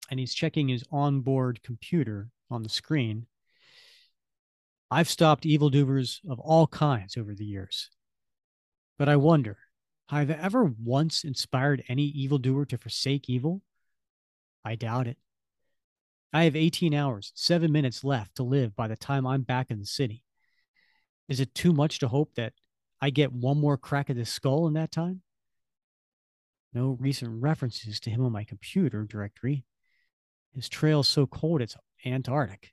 and he's checking his onboard computer on the screen. I've stopped evildoers of all kinds over the years. But I wonder, have I ever once inspired any evildoer to forsake evil? I doubt it. I have 18 hours, seven minutes left to live by the time I'm back in the city. Is it too much to hope that I get one more crack at the skull in that time? No recent references to him on my computer directory. His trail's so cold it's Antarctic.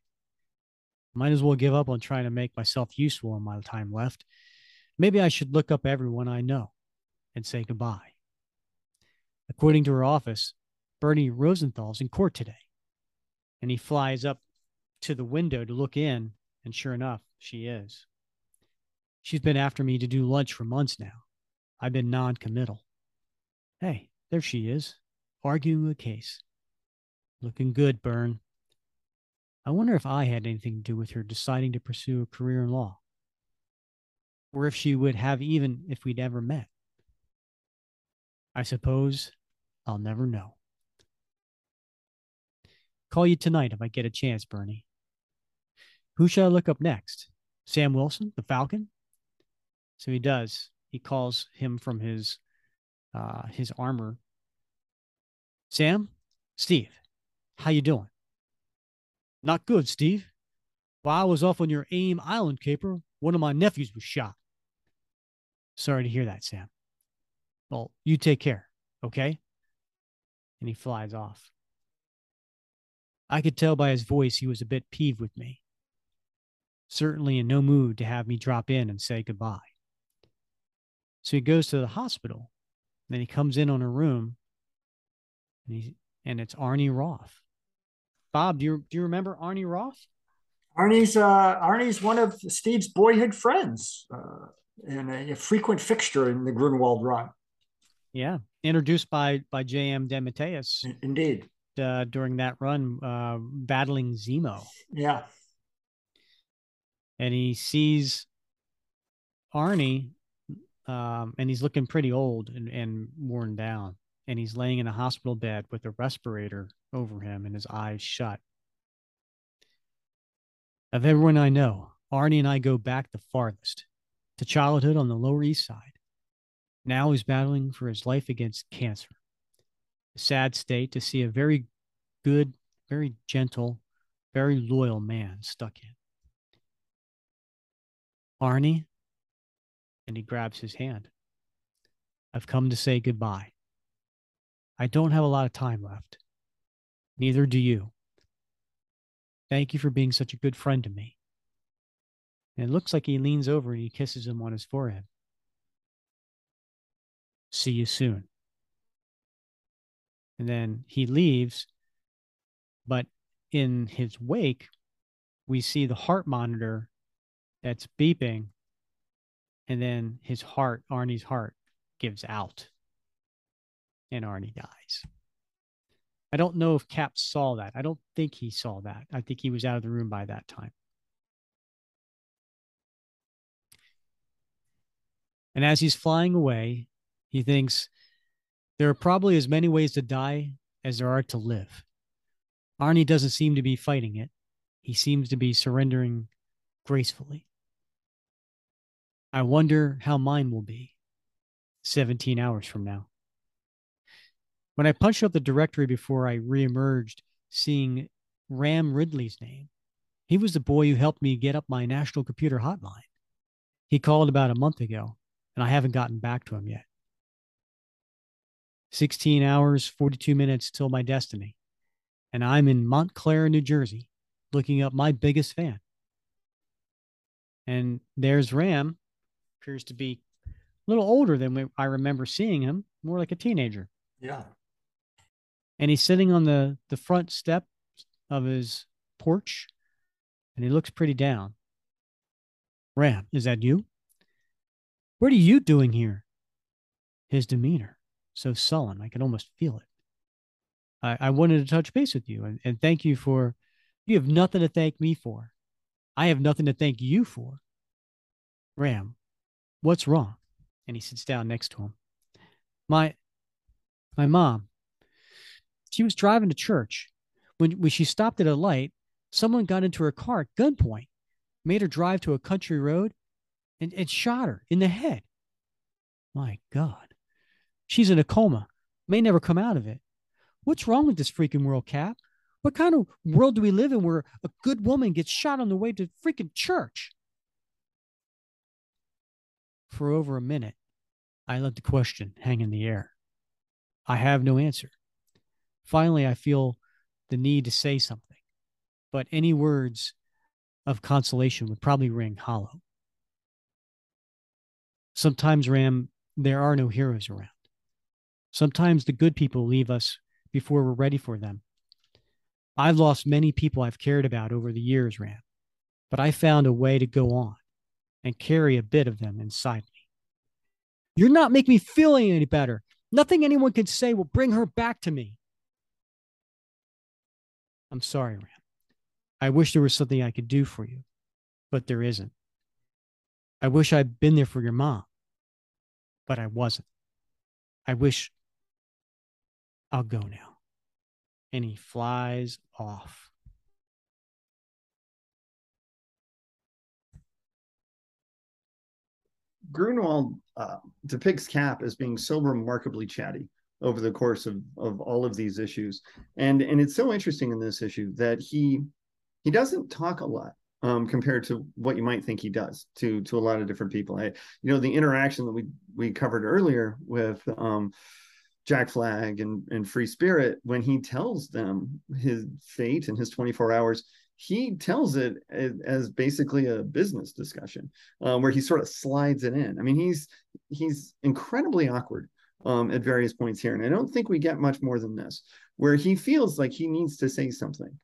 Might as well give up on trying to make myself useful in my time left. Maybe I should look up everyone I know and say goodbye. According to her office, Bernie Rosenthal's in court today. And he flies up to the window to look in, and sure enough, she is. She's been after me to do lunch for months now. I've been non committal. Hey, there she is, arguing a case. Looking good, Bern. I wonder if I had anything to do with her deciding to pursue a career in law. Or if she would have even if we'd ever met. I suppose I'll never know. Call you tonight if I get a chance, Bernie. Who shall I look up next? Sam Wilson, the Falcon? So he does. He calls him from his uh, his armor. Sam, Steve, how you doing? Not good, Steve. While I was off on your AIM Island caper, one of my nephews was shot. Sorry to hear that, Sam. Well, you take care, okay? And he flies off. I could tell by his voice he was a bit peeved with me. Certainly in no mood to have me drop in and say goodbye. So he goes to the hospital. Then he comes in on a room and, he, and it's Arnie Roth. Bob, do you, do you remember Arnie Roth? Arnie's uh, Arnie's one of Steve's boyhood friends uh, and a, a, frequent fixture in the Gruenwald run. Yeah, introduced by by J.M. DeMatteis. Indeed. Uh, during that run, uh, battling Zemo. Yeah. And he sees Arnie um, and he's looking pretty old and, and worn down. And he's laying in a hospital bed with a respirator over him and his eyes shut. Of everyone I know, Arnie and I go back the farthest to childhood on the Lower East Side. Now he's battling for his life against cancer. A sad state to see a very good, very gentle, very loyal man stuck in. Arnie, and he grabs his hand. I've come to say goodbye. I don't have a lot of time left. Neither do you. Thank you for being such a good friend to me. And it looks like he leans over and he kisses him on his forehead. See you soon. And then he leaves, but in his wake, we see the heart monitor that's beeping and then his heart, Arnie's heart, gives out, and Arnie dies. I don't know if Cap saw that. I don't think he saw that. I think he was out of the room by that time. And as he's flying away, he thinks there are probably as many ways to die as there are to live. Arnie doesn't seem to be fighting it. He seems to be surrendering gracefully. I wonder how mine will be 17 hours from now. When I punched up the directory before I reemerged, seeing Ram Ridley's name, he was the boy who helped me get up my national computer hotline. He called about a month ago, and I haven't gotten back to him yet. 16 hours, 42 minutes till my destiny. And I'm in Montclair, New Jersey, looking up my biggest fan. And there's Ram appears to be a little older than I remember seeing him, more like a teenager. Yeah. And he's sitting on the, the front step of his porch and he looks pretty down. Ram, is that you? What are you doing here? His demeanor, so sullen, I could almost feel it. I, I wanted to touch base with you and, and thank you for, you have nothing to thank me for. I have nothing to thank you for. Ram, What's wrong? And he sits down next to him. My my mom. She was driving to church. When when she stopped at a light, someone got into her car at gunpoint, made her drive to a country road, and, and shot her in the head. My God. She's in a coma, may never come out of it. What's wrong with this freaking world, Cap? What kind of world do we live in where a good woman gets shot on the way to freaking church? For over a minute, I let the question hang in the air. I have no answer. Finally, I feel the need to say something, but any words of consolation would probably ring hollow. Sometimes, Ram, there are no heroes around. Sometimes the good people leave us before we're ready for them. I've lost many people I've cared about over the years, Ram, but I found a way to go on and carry a bit of them inside me. You're not making me feel any better. Nothing anyone can say will bring her back to me. I'm sorry, Ram. I wish there was something I could do for you, but there isn't. I wish I'd been there for your mom, but I wasn't. I wish I'll go now. And he flies off. Gruenwald uh, depicts Cap as being so remarkably chatty over the course of, of all of these issues. And and it's so interesting in this issue that he he doesn't talk a lot um, compared to what you might think he does to to a lot of different people. I, you know, the interaction that we we covered earlier with um, Jack Flag and and Free Spirit when he tells them his fate and his 24 hours. He tells it as basically a business discussion, um, where he sort of slides it in. I mean, he's he's incredibly awkward um, at various points here, and I don't think we get much more than this, where he feels like he needs to say something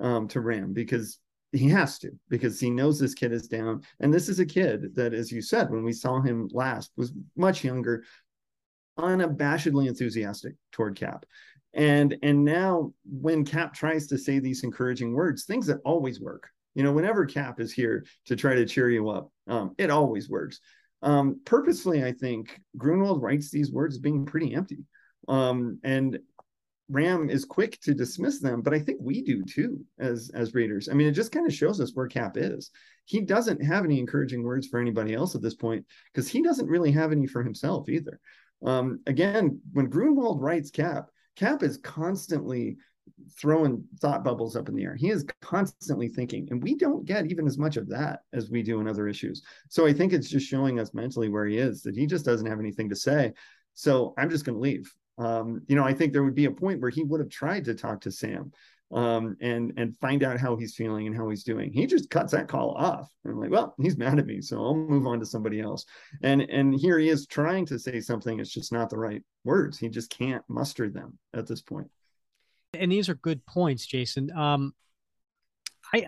um, to Ram because he has to because he knows this kid is down. And this is a kid that as you said when we saw him last was much younger unabashedly enthusiastic toward cap. And and now when cap tries to say these encouraging words things that always work. You know whenever cap is here to try to cheer you up um, it always works um, purposefully i think gruenwald writes these words being pretty empty um, and Ram is quick to dismiss them, but I think we do too as as readers. I mean, it just kind of shows us where Cap is. He doesn't have any encouraging words for anybody else at this point because he doesn't really have any for himself either. Um, again, when Gruenwald writes Cap, Cap is constantly throwing thought bubbles up in the air. He is constantly thinking, and we don't get even as much of that as we do in other issues. So I think it's just showing us mentally where he is that he just doesn't have anything to say. So I'm just going to leave um, you know, I think there would be a point where he would have tried to talk to Sam um, and and find out how he's feeling and how he's doing. He just cuts that call off. And I'm like, well, he's mad at me, so I'll move on to somebody else. And and here he is trying to say something. It's just not the right words. He just can't muster them at this point. And these are good points, Jason. Um, I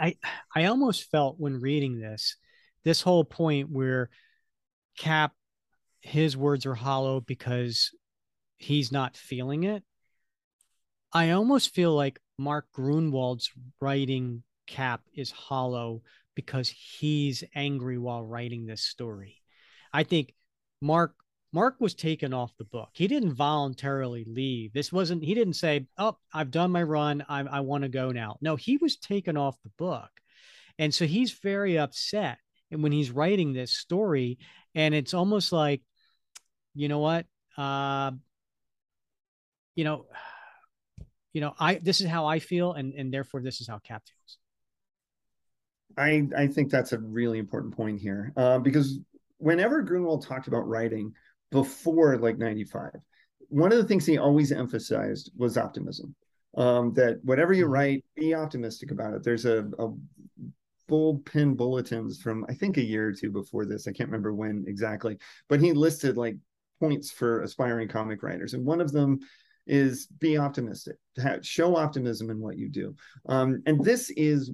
I I almost felt when reading this, this whole point where Cap, his words are hollow because he's not feeling it. I almost feel like Mark Gruenwald's writing cap is hollow because he's angry while writing this story. I think Mark Mark was taken off the book. He didn't voluntarily leave. This wasn't he didn't say, "Oh, I've done my run. I I want to go now." No, he was taken off the book. And so he's very upset and when he's writing this story and it's almost like you know what? Uh you know, you know, I this is how I feel, and and therefore this is how Cap feels. I I think that's a really important point here uh, because whenever Gruenwald talked about writing before like '95, one of the things he always emphasized was optimism. Um, that whatever you mm-hmm. write, be optimistic about it. There's a, a bullpen bulletins from I think a year or two before this. I can't remember when exactly, but he listed like points for aspiring comic writers, and one of them is be optimistic, have, show optimism in what you do. Um, and this is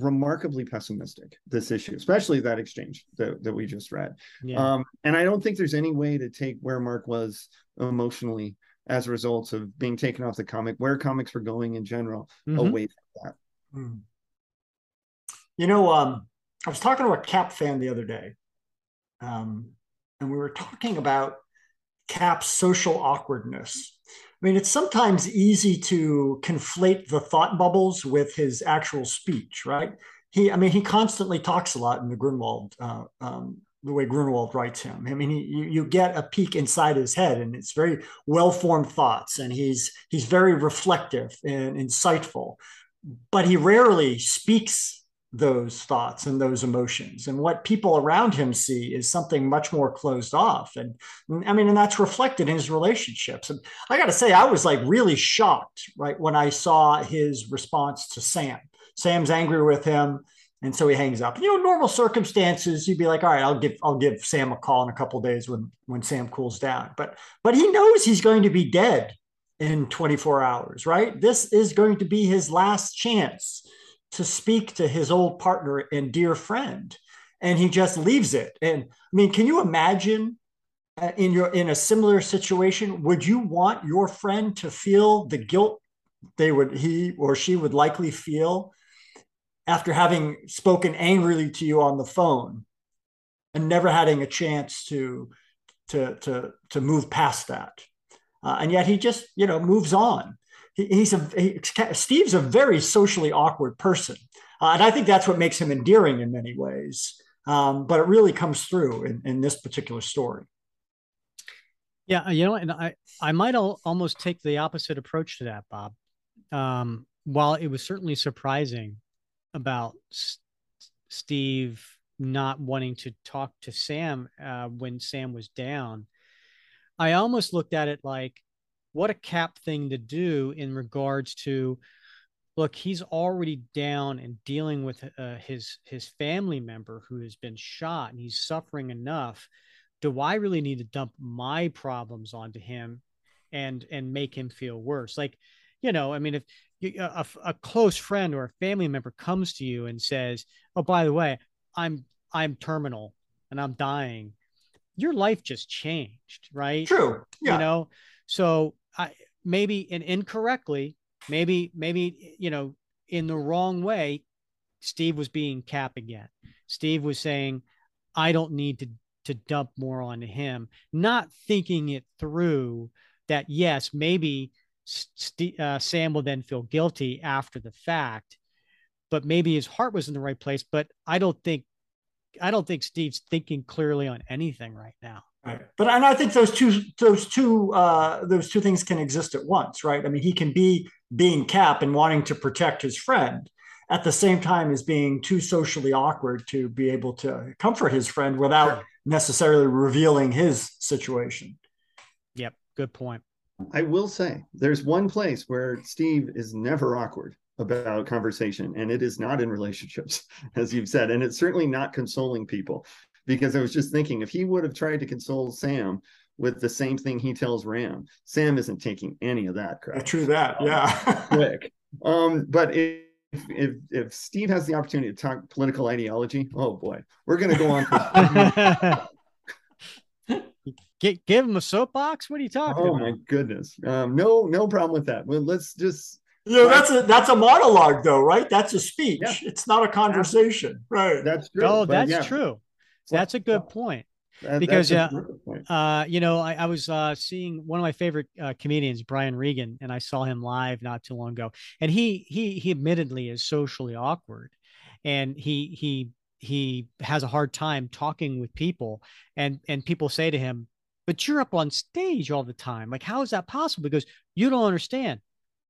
remarkably pessimistic, this issue, especially that exchange that, that we just read. Yeah. Um, and I don't think there's any way to take where Mark was emotionally as a result of being taken off the comic, where comics were going in general, mm-hmm. away from that. Hmm. You know, um, I was talking to a Cap fan the other day, um, and we were talking about Cap's social awkwardness. I mean, it's sometimes easy to conflate the thought bubbles with his actual speech, right? He, I mean, he constantly talks a lot in the Gruenwald uh, um, the way Gruenwald writes him. I mean, he, you, you get a peek inside his head, and it's very well formed thoughts, and he's he's very reflective and insightful, but he rarely speaks those thoughts and those emotions. And what people around him see is something much more closed off. And I mean, and that's reflected in his relationships. And I got to say, I was like really shocked, right, when I saw his response to Sam. Sam's angry with him. And so he hangs up. You know, normal circumstances, you'd be like, all right, I'll give I'll give Sam a call in a couple days when when Sam cools down. But but he knows he's going to be dead in 24 hours, right? This is going to be his last chance to speak to his old partner and dear friend and he just leaves it. And i mean can you imagine uh, in your in a similar situation would you want your friend to feel the guilt they would he or she would likely feel after having spoken angrily to you on the phone and never having a chance to to to to move past that? Uh, and yet he just you know moves on he's a he, Steve's a very socially awkward person, uh, and I think that's what makes him endearing in many ways. Um, but it really comes through in, in this particular story. Yeah, you know, and I I might al- almost take the opposite approach to that, Bob. Um, while it was certainly surprising about S- Steve not wanting to talk to Sam uh, when Sam was down, I almost looked at it like what a cap thing to do in regards to look he's already down and dealing with uh, his his family member who has been shot and he's suffering enough. Do i really need to dump my problems onto him and and make him feel worse? Like you know i mean if you, a, a close friend or a family member comes to you and says oh by the way i'm i'm terminal and i'm dying. Your life just changed right? True. Yeah. you know? So I, maybe and incorrectly, maybe maybe you know in the wrong way, Steve was being cap again. Steve was saying, "I don't need to to dump more onto him," not thinking it through. That yes, maybe St- uh, Sam will then feel guilty after the fact, but maybe his heart was in the right place. But I don't think I don't think Steve's thinking clearly on anything right now. Right. But and I think those two those two uh, those two things can exist at once, right? I mean, he can be being Cap and wanting to protect his friend at the same time as being too socially awkward to be able to comfort his friend without sure. necessarily revealing his situation. Yep, good point. I will say there's one place where Steve is never awkward about conversation and it is not in relationships as you've said and it's certainly not consoling people because I was just thinking if he would have tried to console Sam with the same thing he tells Ram, Sam isn't taking any of that crap. True that, yeah. quick. Um, but if, if if Steve has the opportunity to talk political ideology, oh boy, we're going to go on. Get, give him a soapbox. What are you talking oh, about? my goodness. Um, no, no problem with that. Well, let's just you know, that's a that's a monologue though, right? That's a speech. Yeah. It's not a conversation. Right. That's true. Oh, that's yeah. true. That's a good point. That, because uh, uh, you know, I, I was uh, seeing one of my favorite uh, comedians, Brian Regan, and I saw him live not too long ago. And he he he admittedly is socially awkward, and he he he has a hard time talking with people. And and people say to him, "But you're up on stage all the time. Like, how is that possible? Because you don't understand.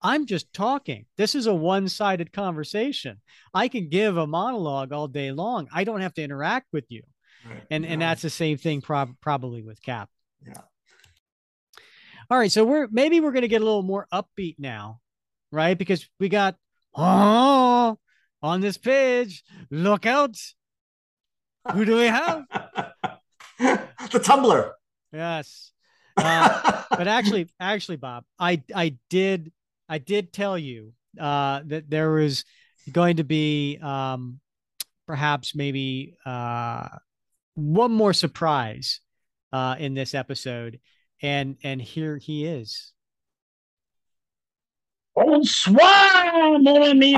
I'm just talking. This is a one sided conversation. I can give a monologue all day long. I don't have to interact with you. And yeah. and that's the same thing prob- probably with Cap. Yeah. All right, so we're maybe we're going to get a little more upbeat now, right? Because we got oh on this page. Look out! Who do we have? the Tumbler. Yes. Uh, but actually, actually, Bob, I I did I did tell you uh, that there was going to be um, perhaps maybe uh, one more surprise uh, in this episode, and and here he is. Bonsoir, mon ami.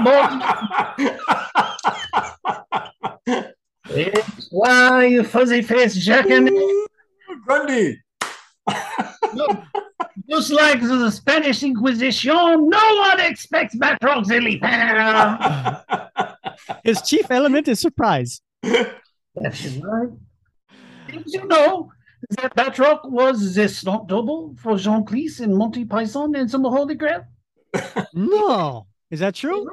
Bonsoir, you fuzzy face jackin. Grundy. just like the Spanish Inquisition, no one expects Batroc His chief element is surprise. That's right. Did you know that Batroc was the stunt double for Jean Cleese in Monty Python and some Holy Grail? no, is that true?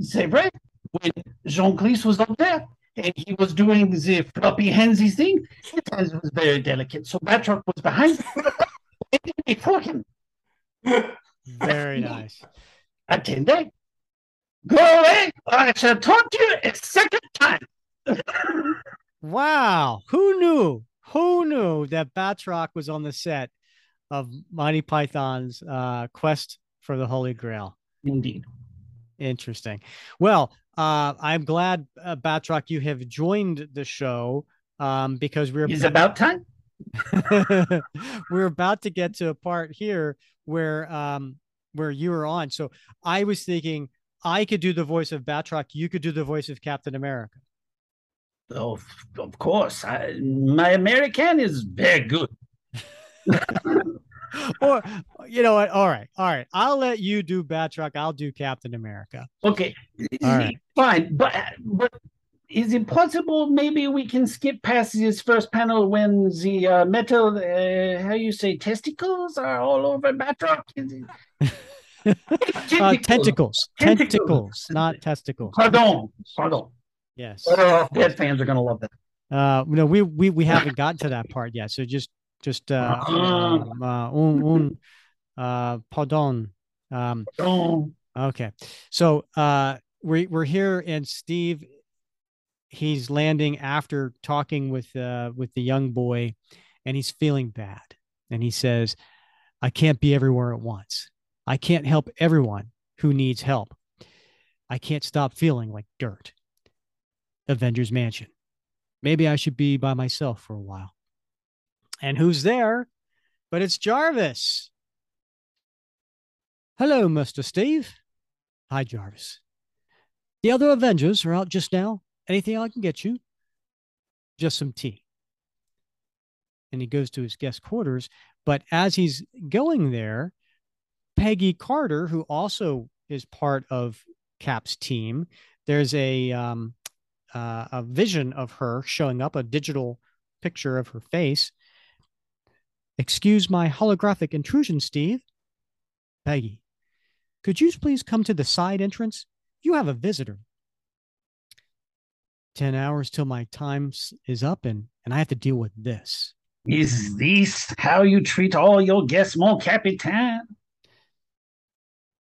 C'est vrai. When Jean Cleese was up there and he was doing the floppy handsy thing, his hands was very delicate. So Batroc was behind before him. Very nice. Attendez. Go away. I shall talk to you a second time. Wow. Who knew? Who knew that Batroc was on the set of Monty Python's uh, Quest for the Holy Grail? Indeed. Interesting. Well, uh, I'm glad, uh, Batroc, you have joined the show um, because we're It's about time. we're about to get to a part here where um, where you were on. So I was thinking I could do the voice of Batroc, you could do the voice of Captain America. Oh, of course. I, my American is very good. or you know what? All right, all right. I'll let you do Batroc. I'll do Captain America. Okay, right. fine. But but is it possible? Maybe we can skip past this first panel when the uh, metal, uh, how you say, testicles are all over Batroc. Uh, tentacles, Tentacles. tentacles, not testicles. Pardon, pardon. Yes. Oh, Dead fans are gonna love that. Uh, no, we we we haven't gotten to that part yet. So just just uh, Ah. um, uh un, un, uh, pardon. Um, Oh, okay. So uh, we we're here, and Steve, he's landing after talking with uh with the young boy, and he's feeling bad, and he says, "I can't be everywhere at once. I can't help everyone who needs help. I can't stop feeling like dirt." Avengers Mansion. Maybe I should be by myself for a while. And who's there? But it's Jarvis. Hello, Mr. Steve. Hi, Jarvis. The other Avengers are out just now. Anything I can get you? Just some tea. And he goes to his guest quarters. But as he's going there, Peggy Carter, who also is part of Cap's team, there's a um, uh, a vision of her showing up, a digital picture of her face. Excuse my holographic intrusion, Steve. Peggy, could you please come to the side entrance? You have a visitor. 10 hours till my time is up and, and I have to deal with this. is this how you treat all your guests, mon capitaine?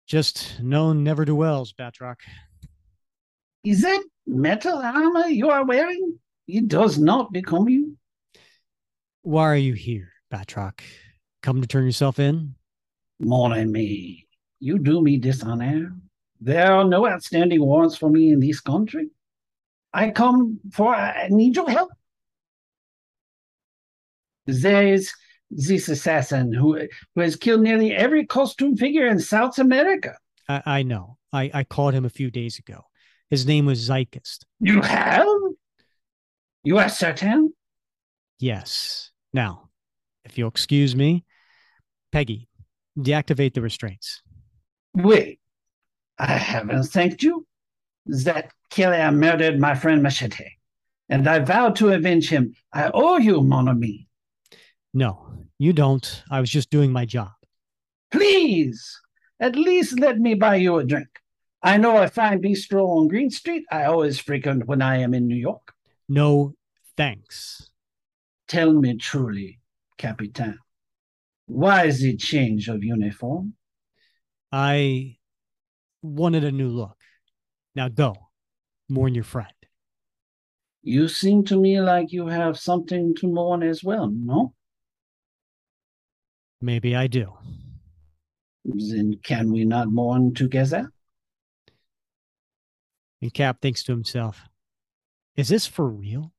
Just known never do wells, Batroc. Is that metal armor you are wearing? It does not become you. Why are you here, Batroc? Come to turn yourself in? Mon me. you do me dishonor. There are no outstanding warrants for me in this country. I come for, I need your help. There is this assassin who, who has killed nearly every costume figure in South America. I, I know. I, I called him a few days ago. His name was Zeitgeist. You have? You are certain? Yes. Now, if you'll excuse me, Peggy, deactivate the restraints. Wait, I haven't thanked you. That killer murdered my friend Machete, and I vowed to avenge him. I owe you, mon ami. No, you don't. I was just doing my job. Please, at least let me buy you a drink. I know a fine bistro on Green Street I always frequent when I am in New York. No, thanks. Tell me truly, Capitan, why is the change of uniform? I wanted a new look. Now go. Mourn your friend. You seem to me like you have something to mourn as well, no? Maybe I do. Then can we not mourn together? And Cap thinks to himself, Is this for real?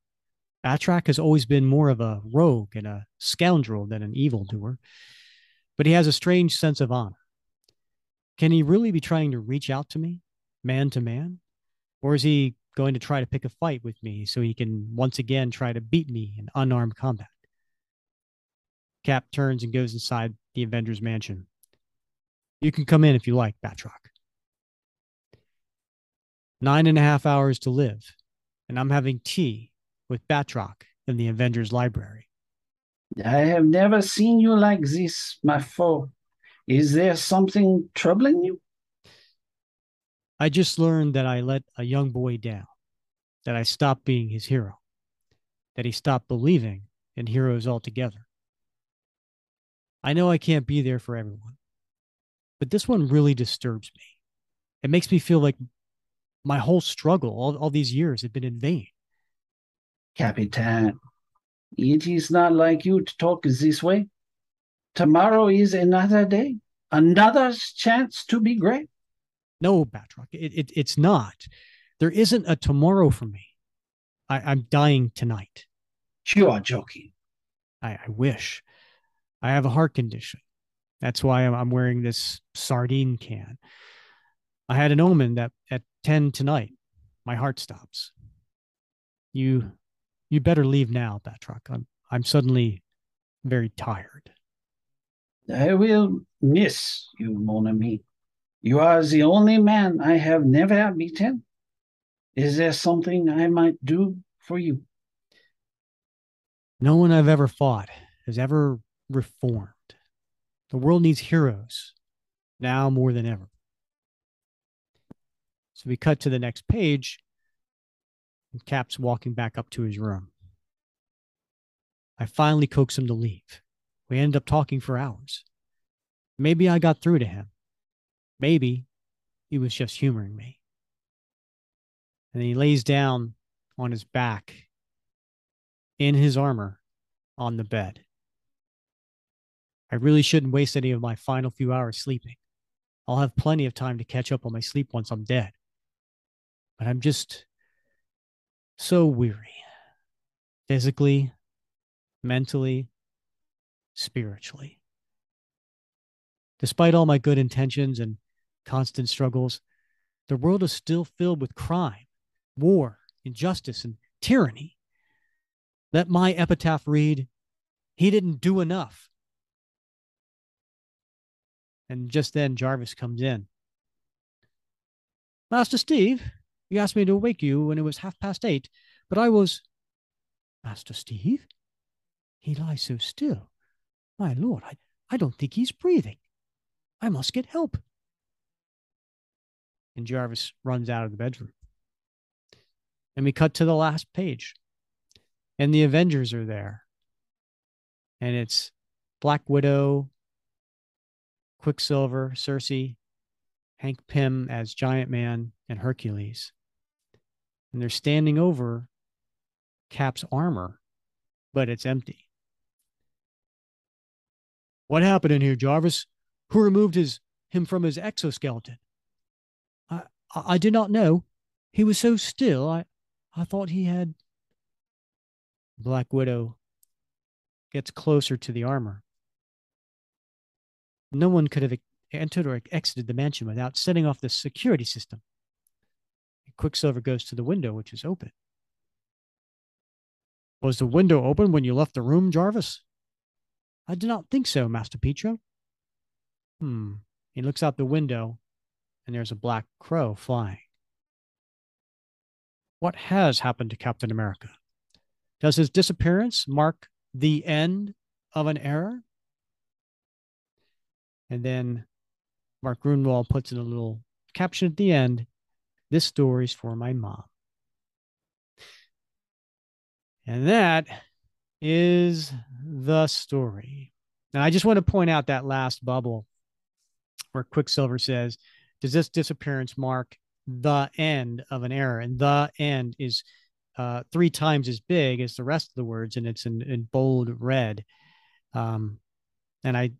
Batroc has always been more of a rogue and a scoundrel than an evildoer, but he has a strange sense of honor. Can he really be trying to reach out to me, man to man? Or is he going to try to pick a fight with me so he can once again try to beat me in unarmed combat? Cap turns and goes inside the Avengers mansion. You can come in if you like, Batroc. Nine and a half hours to live, and I'm having tea with Batroc in the Avengers library. I have never seen you like this, my foe. Is there something troubling you? I just learned that I let a young boy down, that I stopped being his hero, that he stopped believing in heroes altogether. I know I can't be there for everyone, but this one really disturbs me. It makes me feel like my whole struggle, all, all these years, had been in vain. Capitan, it is not like you to talk this way. Tomorrow is another day, another chance to be great. No, Batroc, it, it, it's not. There isn't a tomorrow for me. I, I'm dying tonight. You are joking. I, I wish. I have a heart condition. That's why I'm, I'm wearing this sardine can. I had an omen that at 10 tonight, my heart stops. You you better leave now, Batroc. I'm I'm suddenly very tired. I will miss you, mon ami. You are the only man I have never beaten. Is there something I might do for you? No one I've ever fought has ever reformed. The world needs heroes now more than ever. We cut to the next page. And Cap's walking back up to his room. I finally coax him to leave. We ended up talking for hours. Maybe I got through to him. Maybe he was just humoring me. And he lays down on his back in his armor on the bed. I really shouldn't waste any of my final few hours sleeping. I'll have plenty of time to catch up on my sleep once I'm dead. But I'm just so weary physically, mentally, spiritually. Despite all my good intentions and constant struggles, the world is still filled with crime, war, injustice, and tyranny. Let my epitaph read, He didn't do enough. And just then, Jarvis comes in. Master Steve, you asked me to wake you when it was half past eight, but I was. Master Steve? He lies so still. My lord, I, I don't think he's breathing. I must get help. And Jarvis runs out of the bedroom. And we cut to the last page. And the Avengers are there. And it's Black Widow, Quicksilver, Sersi, Hank Pym as Giant Man, and Hercules. And they're standing over Cap's armor, but it's empty. What happened in here, Jarvis? Who removed his him from his exoskeleton? I I did not know. He was so still. I I thought he had Black Widow gets closer to the armor. No one could have entered or exited the mansion without setting off the security system. Quicksilver goes to the window, which is open. Was the window open when you left the room, Jarvis? I do not think so, Master Pietro. Hmm. He looks out the window, and there's a black crow flying. What has happened to Captain America? Does his disappearance mark the end of an era? And then Mark Gruenwald puts in a little caption at the end this story's for my mom. And that is the story. And I just want to point out that last bubble where Quicksilver says, Does this disappearance mark the end of an era? And the end is uh, three times as big as the rest of the words, and it's in, in bold red. Um, and I,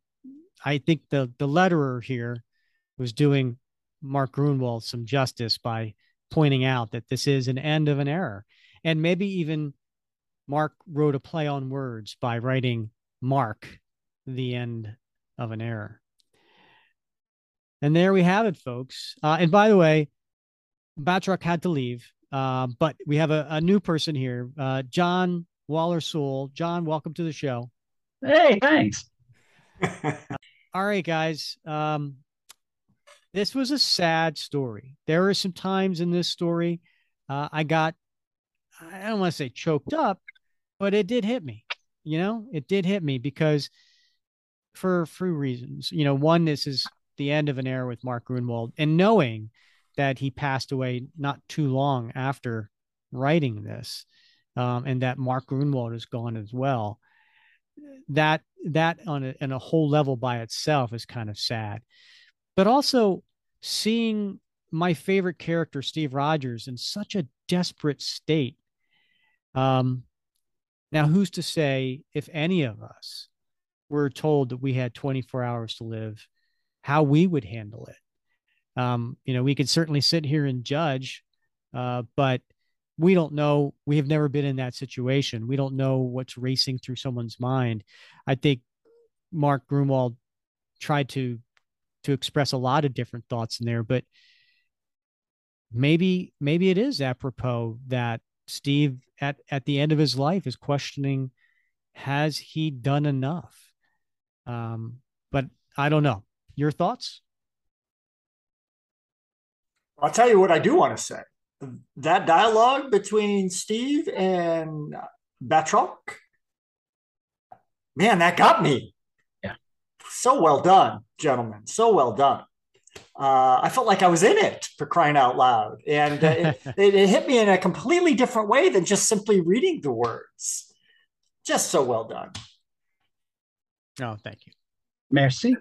I think the the letterer here was doing Mark Gruenwald some justice by pointing out that this is an end of an era, and maybe even Mark wrote a play on words by writing Mark, the end of an era. And there we have it, folks. Uh, and by the way, Batroc had to leave, uh, but we have a, a new person here, uh, John Waller Soul. John, welcome to the show. Hey, thanks. All right, guys. Um, this was a sad story. There are some times in this story uh, I got, I don't want to say choked up, but it did hit me. You know, it did hit me because for few reasons. You know, one, this is the end of an era with Mark Gruenwald, and knowing that he passed away not too long after writing this, um, and that Mark Gruenwald is gone as well. That that on a, on a whole level by itself is kind of sad, but also seeing my favorite character Steve Rogers in such a desperate state. Um, now, who's to say if any of us were told that we had 24 hours to live, how we would handle it? Um, you know, we could certainly sit here and judge, uh, but we don't know. We have never been in that situation. We don't know what's racing through someone's mind. I think Mark Gruenwald tried to to express a lot of different thoughts in there, but maybe maybe it is apropos that Steve at at the end of his life is questioning has he done enough? Um but i don't know. Your thoughts? I'll tell you what i do want to say. That dialogue between steve and batroc man that got me. Yeah. So well done gentlemen so well done uh, I felt like I was in it for crying out loud. And uh, it, it, it, hit me in a completely different way than just simply reading the words. Just so well done. Oh, thank you. Merci.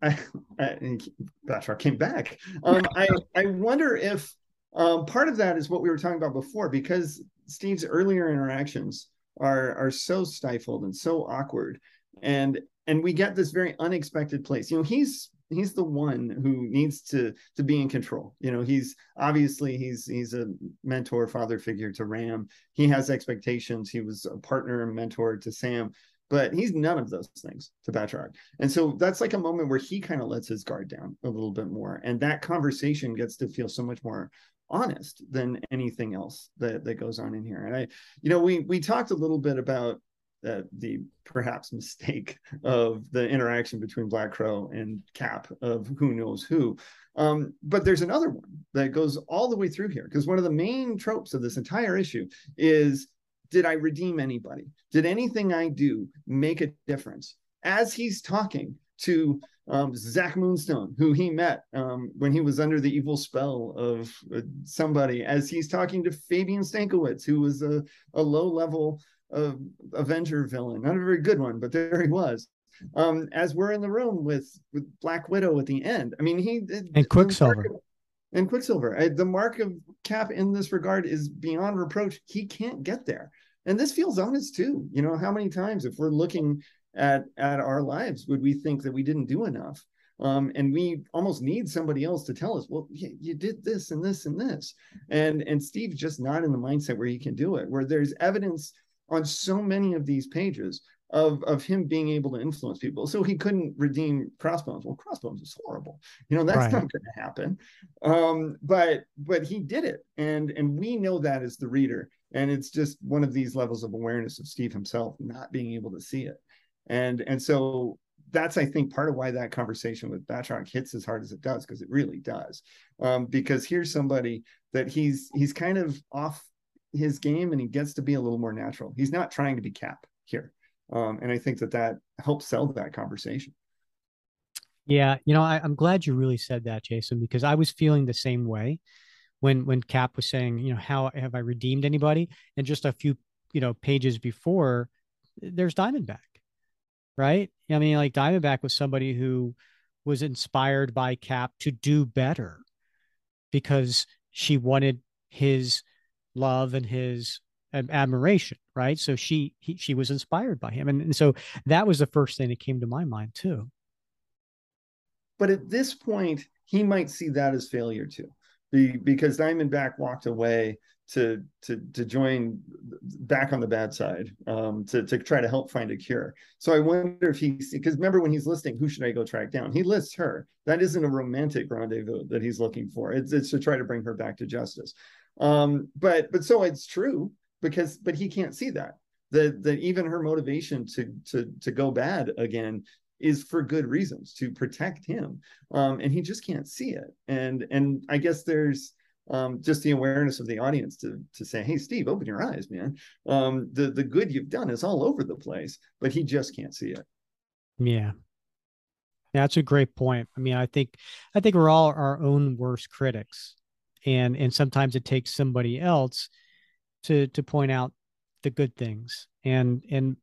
I, I, came back. Um, I, I wonder if um, part of that is what we were talking about before, because Steve's earlier interactions are are so stifled and so awkward, and and we get this very unexpected place. You know, he's he's the one who needs to to be in control you know he's obviously he's he's a mentor father figure to ram he has expectations he was a partner and mentor to sam but he's none of those things to Batroc. And so that's like a moment where he kind of lets his guard down a little bit more. And that conversation gets to feel so much more honest than anything else that, that goes on in here. And I, you know, we we talked a little bit about uh, the perhaps mistake of the interaction between Black Crow and Cap of who knows who. Um, but there's another one that goes all the way through here because one of the main tropes of this entire issue is did I redeem anybody? Did anything I do make a difference? As he's talking to um, Zach Moonstone, who he met um, when he was under the evil spell of uh, somebody, as he's talking to Fabian Stankowicz, who was a, a low level a Avenger villain, not a very good one, but there he was. Um, as we're in the room with with Black Widow at the end. I mean, he and Quicksilver. And Quicksilver. I, the mark of Cap in this regard is beyond reproach. He can't get there, and this feels honest too. You know, how many times, if we're looking at at our lives, would we think that we didn't do enough? Um, and we almost need somebody else to tell us, well, you, you did this and this and this, and and Steve's just not in the mindset where he can do it. Where there's evidence on so many of these pages of of him being able to influence people. So he couldn't redeem Crossbones. Well, Crossbones is horrible. You know that's right. not going to happen. Um, but but he did it, and and we know that as the reader, and it's just one of these levels of awareness of Steve himself not being able to see it, and and so that's I think part of why that conversation with Batroc hits as hard as it does because it really does. Um, because here's somebody that he's he's kind of off his game and he gets to be a little more natural. He's not trying to be Cap here. Um, and I think that that helps sell that conversation. Yeah, you know, I, am glad you really said that, Jason, because I was feeling the same way when when Cap was saying, you know, how have I redeemed anybody? And just a few, you know, pages before, there's Diamondback, right? I mean, like Diamondback was somebody who was inspired by Cap to do better because she wanted his love and his admiration right so she he, she was inspired by him and, and so that was the first thing that came to my mind too but at this point he might see that as failure too because diamondback walked away to to to join back on the bad side um, to to try to help find a cure. So I wonder if he because remember when he's listing who should I go track down? He lists her. That isn't a romantic rendezvous that he's looking for. It's it's to try to bring her back to justice. Um, but but so it's true because but he can't see that that that even her motivation to to to go bad again is for good reasons to protect him um, and he just can't see it and and i guess there's um, just the awareness of the audience to to say, "Hey, Steve, open your eyes, man. Um, the the good you've done is all over the place, but he just can't see it." Yeah, that's a great point. I mean, I think I think we're all our own worst critics, and and sometimes it takes somebody else to to point out the good things, and and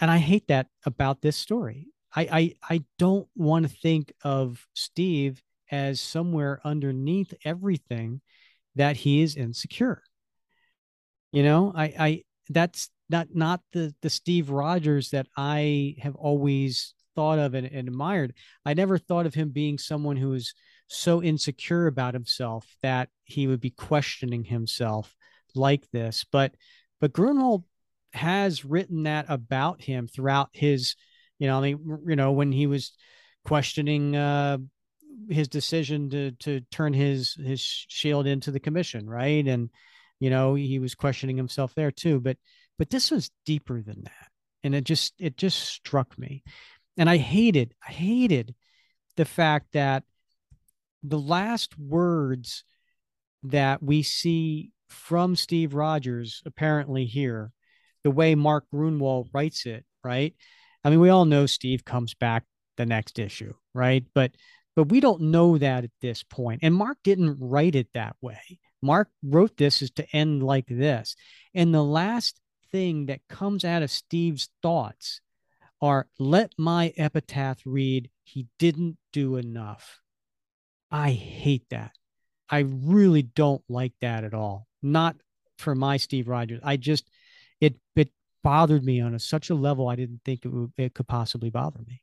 and I hate that about this story. I I, I don't want to think of Steve as somewhere underneath everything that he is insecure. You know, I, I that's not not the the Steve Rogers that I have always thought of and, and admired. I never thought of him being someone who was so insecure about himself that he would be questioning himself like this. But but Gruenwald has written that about him throughout his, you know, I mean, you know, when he was questioning uh, his decision to to turn his his shield into the commission, right? And you know, he was questioning himself there too. But but this was deeper than that, and it just it just struck me, and I hated I hated the fact that the last words that we see from Steve Rogers apparently here, the way Mark Gruenwald writes it, right? I mean, we all know Steve comes back the next issue, right? But but we don't know that at this point. And Mark didn't write it that way. Mark wrote this is to end like this. And the last thing that comes out of Steve's thoughts are let my epitaph read, he didn't do enough. I hate that. I really don't like that at all. Not for my Steve Rogers. I just it it bothered me on a, such a level I didn't think it, would, it could possibly bother me.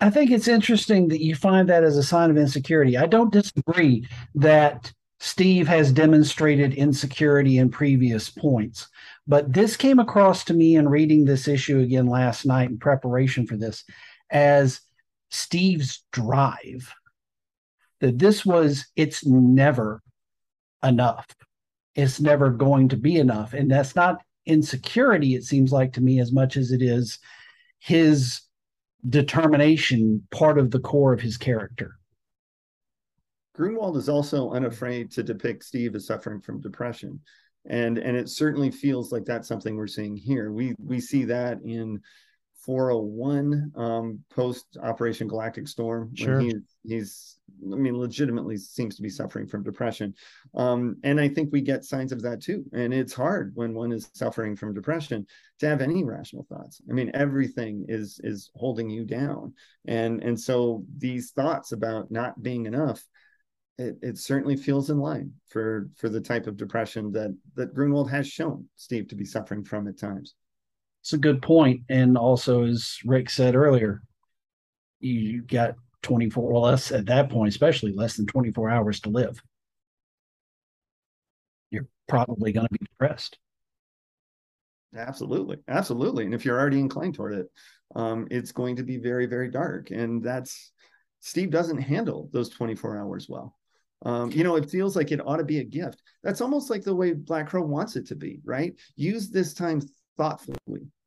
I think it's interesting that you find that as a sign of insecurity. I don't disagree that Steve has demonstrated insecurity in previous points, but this came across to me in reading this issue again last night in preparation for this as Steve's drive. That this was, it's never enough. It's never going to be enough. And that's not insecurity, it seems like to me, as much as it is his determination part of the core of his character. gruenwald is also unafraid to depict Steve as suffering from depression. And and it certainly feels like that's something we're seeing here. We we see that in 401 um, post Operation Galactic Storm. Sure. He, he's, I mean, legitimately seems to be suffering from depression. Um, and I think we get signs of that too. And it's hard when one is suffering from depression to have any rational thoughts. I mean, everything is is holding you down. And and so these thoughts about not being enough. It, it certainly feels in line for for the type of depression that that Gruenwald has shown Steve to be suffering from at times. It's a good point. And also, as Rick said earlier, you got 24 or less at that point, especially less than 24 hours to live. You're probably going to be depressed. Absolutely, absolutely. And if you're already inclined toward it, um, it's going to be very, very dark. And that's Steve doesn't handle those 24 hours well. Um, you know, it feels like it ought to be a gift. That's almost like the way Black Crow wants it to be, right? Use this time thoughtfully,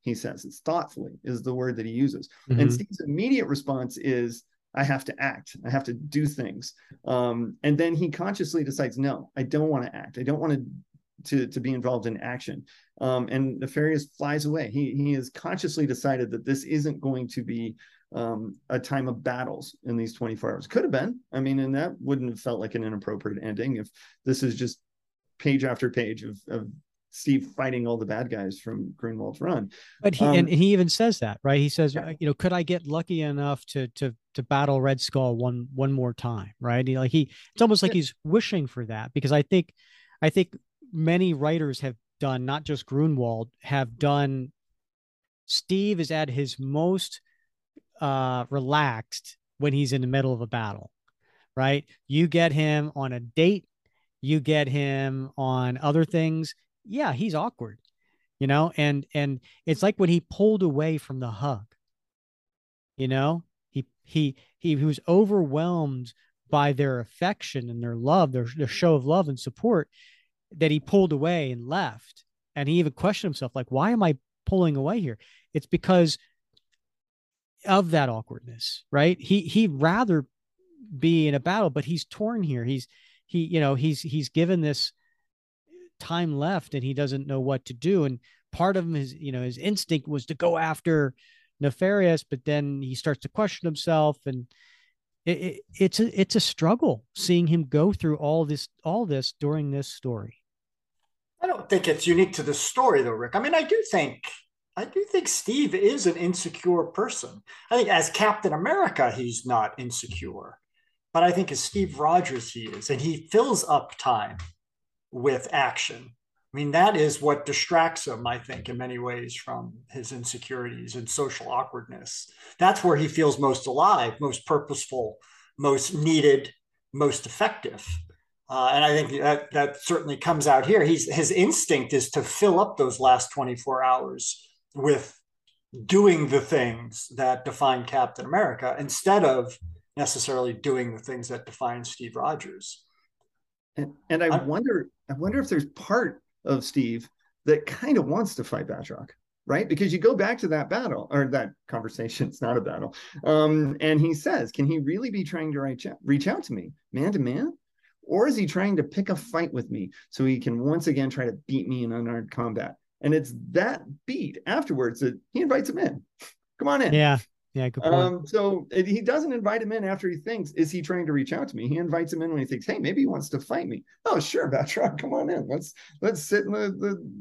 he says. It's thoughtfully is the word that he uses. Mm-hmm. And Steve's immediate response is, I have to act. I have to do things. Um, and then he consciously decides, no, I don't want to act. I don't want to to, to be involved in action. Um, and Nefarious flies away. He he has consciously decided that this isn't going to be um, a time of battles in these 24 hours. Could have been. I mean, and that wouldn't have felt like an inappropriate ending if this is just page after page of, of Steve fighting all the bad guys from Gruenwald's run. But he um, and he even says that, right? He says, yeah. you know, could I get lucky enough to to to battle Red Skull one one more time, right? He, like he, it's almost like he's wishing for that because I think, I think many writers have done, not just Gruenwald, have done. Steve is at his most uh, relaxed when he's in the middle of a battle, right? You get him on a date, you get him on other things yeah, he's awkward, you know, and and it's like when he pulled away from the hug, you know, he he he, he was overwhelmed by their affection and their love, their, their show of love and support, that he pulled away and left. And he even questioned himself, like, why am I pulling away here? It's because of that awkwardness, right? He he'd rather be in a battle, but he's torn here. He's he, you know, he's he's given this time left and he doesn't know what to do. And part of his, you know, his instinct was to go after Nefarious, but then he starts to question himself and it, it, it's a it's a struggle seeing him go through all this all this during this story. I don't think it's unique to the story though, Rick. I mean, I do think I do think Steve is an insecure person. I think as Captain America, he's not insecure, but I think as Steve Rogers, he is, and he fills up time with action. I mean, that is what distracts him, I think, in many ways from his insecurities and social awkwardness. That's where he feels most alive, most purposeful, most needed, most effective. Uh, and I think that that certainly comes out here. He's his instinct is to fill up those last 24 hours with doing the things that define Captain America instead of necessarily doing the things that define Steve Rogers. And, and I, I wonder, I wonder if there's part of Steve that kind of wants to fight Batroc, right? Because you go back to that battle or that conversation, it's not a battle. Um, and he says, Can he really be trying to reach out, reach out to me man to man? Or is he trying to pick a fight with me so he can once again try to beat me in unarmed combat? And it's that beat afterwards that he invites him in. Come on in. Yeah. Yeah, good point. Um, so he doesn't invite him in after he thinks, is he trying to reach out to me? He invites him in when he thinks, hey, maybe he wants to fight me. Oh, sure, Batroc, come on in. Let's let's sit in the,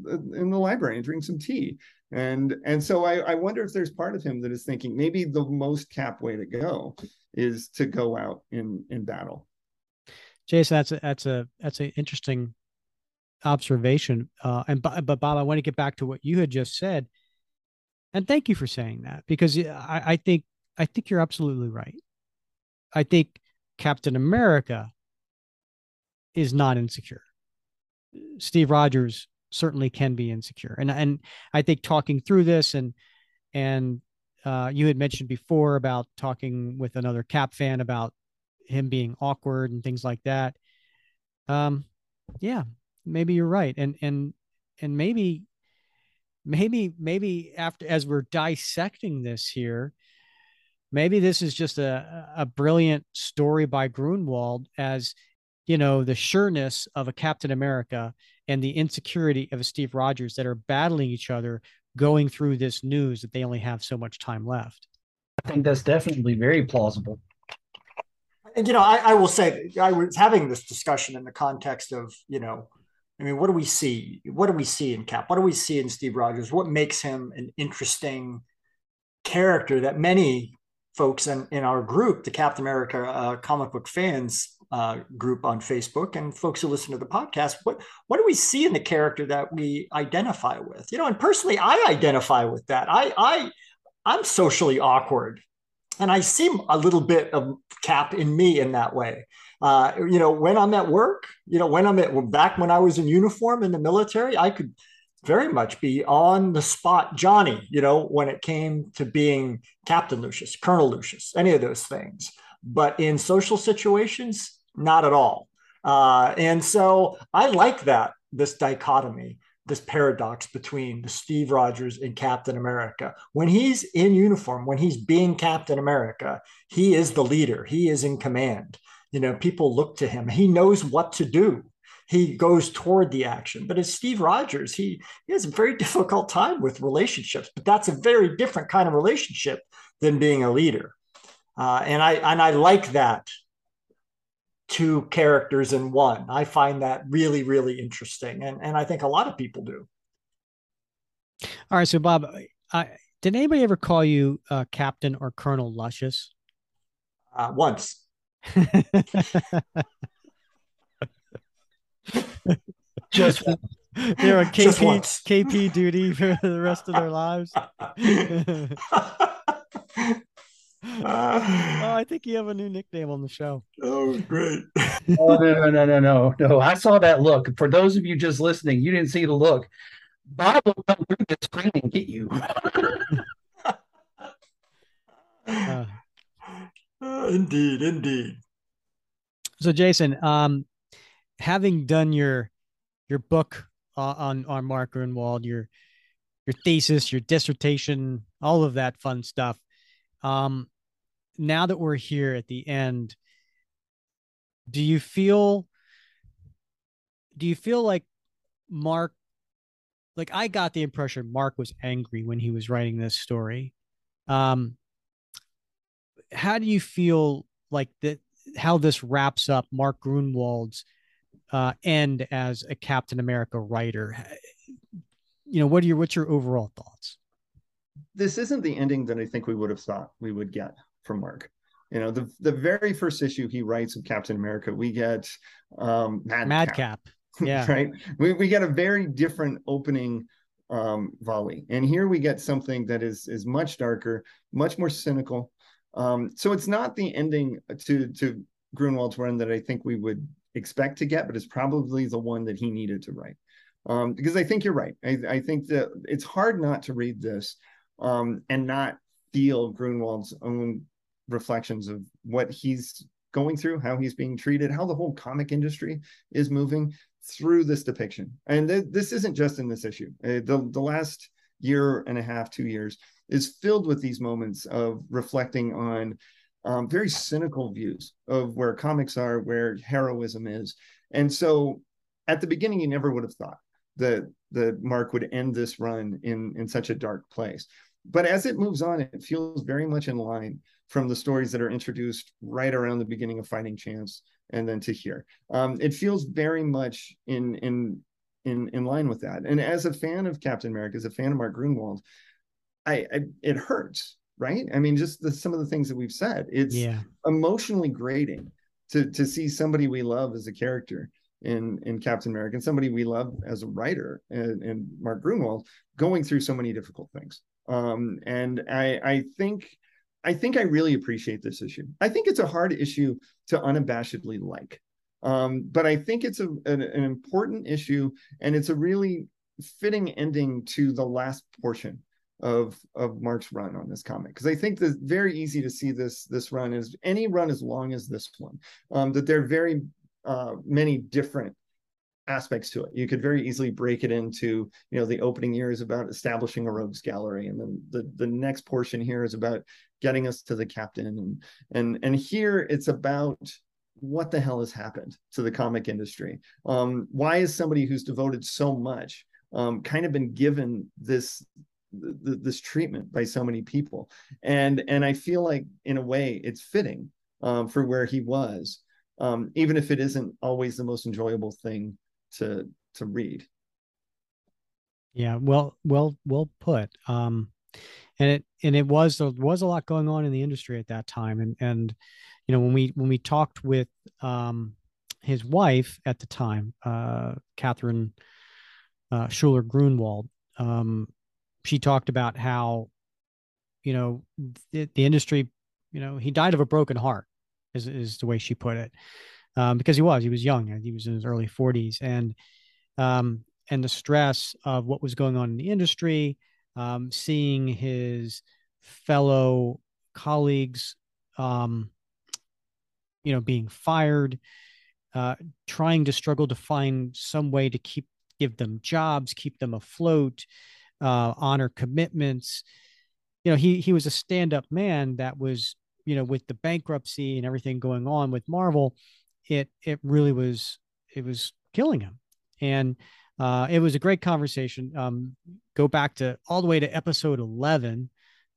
the in the library and drink some tea. And and so I, I wonder if there's part of him that is thinking maybe the most cap way to go is to go out in in battle. Jason, that's a that's a that's an interesting observation. Uh, and but but Bob, I want to get back to what you had just said and thank you for saying that because I, I think I think you're absolutely right. I think Captain America is not insecure. Steve Rogers certainly can be insecure, and and I think talking through this and and uh, you had mentioned before about talking with another Cap fan about him being awkward and things like that. Um, yeah, maybe you're right, and and and maybe maybe maybe after as we're dissecting this here maybe this is just a a brilliant story by gruenwald as you know the sureness of a captain america and the insecurity of a steve rogers that are battling each other going through this news that they only have so much time left. I think that's definitely very plausible. And you know I, I will say i was having this discussion in the context of you know I mean, what do we see? What do we see in Cap? What do we see in Steve Rogers? What makes him an interesting character that many folks in, in our group, the Captain America uh, comic book fans uh, group on Facebook, and folks who listen to the podcast, what what do we see in the character that we identify with? You know, and personally, I identify with that. I I I'm socially awkward, and I see a little bit of Cap in me in that way. Uh, you know, when I'm at work, you know, when I'm at back when I was in uniform in the military, I could very much be on the spot Johnny, you know, when it came to being Captain Lucius, Colonel Lucius, any of those things. But in social situations, not at all. Uh, and so I like that, this dichotomy, this paradox between the Steve Rogers and Captain America. When he's in uniform, when he's being Captain America, he is the leader, he is in command you know people look to him. He knows what to do. He goes toward the action. But as steve rogers he, he has a very difficult time with relationships but that's a very different kind of relationship than being a leader. Uh, and i and i like that two characters in one. I find that really really interesting and and i think a lot of people do. All right so bob I, did anybody ever call you uh, captain or colonel luscious? Uh, once just they're on KP KP duty for the rest of their lives. oh, I think you have a new nickname on the show. Oh, great. oh, no, no, no, no, no, no. I saw that look. For those of you just listening, you didn't see the look. Bob will come through the screen and get you. uh, uh, indeed, indeed. So, Jason, um, having done your your book uh, on on Mark Gruenwald, your your thesis, your dissertation, all of that fun stuff. Um, now that we're here at the end, do you feel do you feel like Mark like I got the impression Mark was angry when he was writing this story. Um how do you feel like that how this wraps up Mark Gruenwald's uh end as a Captain America writer? You know, what are your what's your overall thoughts? This isn't the ending that I think we would have thought we would get from Mark. You know, the the very first issue he writes of Captain America, we get um Mad Madcap. Yeah. right. We we get a very different opening um volley. And here we get something that is is much darker, much more cynical. Um, so it's not the ending to to Gruenwald's run that I think we would expect to get, but it's probably the one that he needed to write. Um, because I think you're right. I, I think that it's hard not to read this um, and not feel Gruenwald's own reflections of what he's going through, how he's being treated, how the whole comic industry is moving through this depiction. And th- this isn't just in this issue. Uh, the the last year and a half, two years, is filled with these moments of reflecting on um, very cynical views of where comics are, where heroism is. And so, at the beginning, you never would have thought that that Mark would end this run in in such a dark place. But as it moves on, it feels very much in line from the stories that are introduced right around the beginning of Fighting Chance and then to here. Um, it feels very much in in in in line with that. And as a fan of Captain America, as a fan of Mark Gruenwald, I, I it hurts, right? I mean, just the, some of the things that we've said. It's yeah. emotionally grating to to see somebody we love as a character in in Captain America and somebody we love as a writer and, and Mark Gruenwald going through so many difficult things. Um, and I I think I think I really appreciate this issue. I think it's a hard issue to unabashedly like. Um, but I think it's a, an, an, important issue and it's a really fitting ending to the last portion of of Mark's run on this comic because I think that very easy to see this this run is any run as long as this one um, that there are very uh, many different aspects to it. You could very easily break it into, you know, the opening year is about establishing a rogues gallery, and then the the next portion here is about getting us to the captain, and and and here it's about what the hell has happened to the comic industry. Um, why is somebody who's devoted so much um, kind of been given this this treatment by so many people, and and I feel like in a way it's fitting um, for where he was. Um, even if it isn't always the most enjoyable thing to to read. Yeah, well, well, well put. Um, and it and it was there was a lot going on in the industry at that time, and and you know when we when we talked with um his wife at the time, uh, Catherine uh, Schuler Gruenwald, um, she talked about how you know the, the industry, you know, he died of a broken heart, is is the way she put it um, because he was he was young he was in his early 40s and um, and the stress of what was going on in the industry um, seeing his fellow colleagues um, you know being fired uh, trying to struggle to find some way to keep give them jobs keep them afloat uh, honor commitments. You know he he was a stand-up man that was you know with the bankruptcy and everything going on with marvel it it really was it was killing him. And uh, it was a great conversation. Um, go back to all the way to episode 11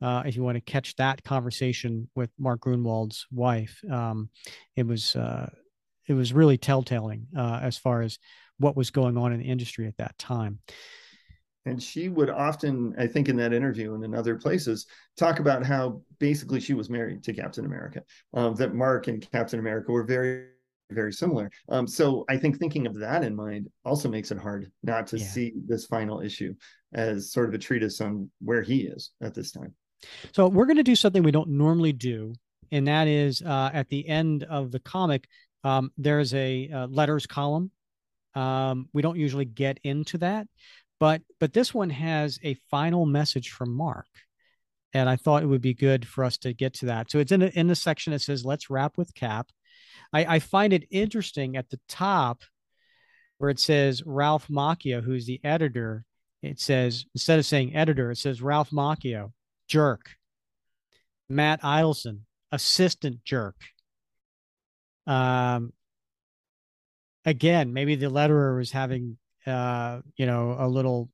uh, if you want to catch that conversation with mark gruenwald's wife um, it was uh, it was really telltaling uh, as far as what was going on in the industry at that time and she would often i think in that interview and in other places talk about how basically she was married to captain america um, that mark and captain america were very very similar. Um, so I think thinking of that in mind also makes it hard not to yeah. see this final issue as sort of a treatise on where he is at this time. So we're going to do something we don't normally do, and that is uh, at the end of the comic, um, there's a uh, letters column. Um, we don't usually get into that, but but this one has a final message from Mark, and I thought it would be good for us to get to that. So it's in a, in the section that says "Let's wrap with Cap." I, I find it interesting at the top where it says Ralph Macchio, who's the editor. It says instead of saying editor, it says Ralph Macchio, jerk. Matt Idelson, assistant jerk. Um, again, maybe the letterer was having, uh, you know, a little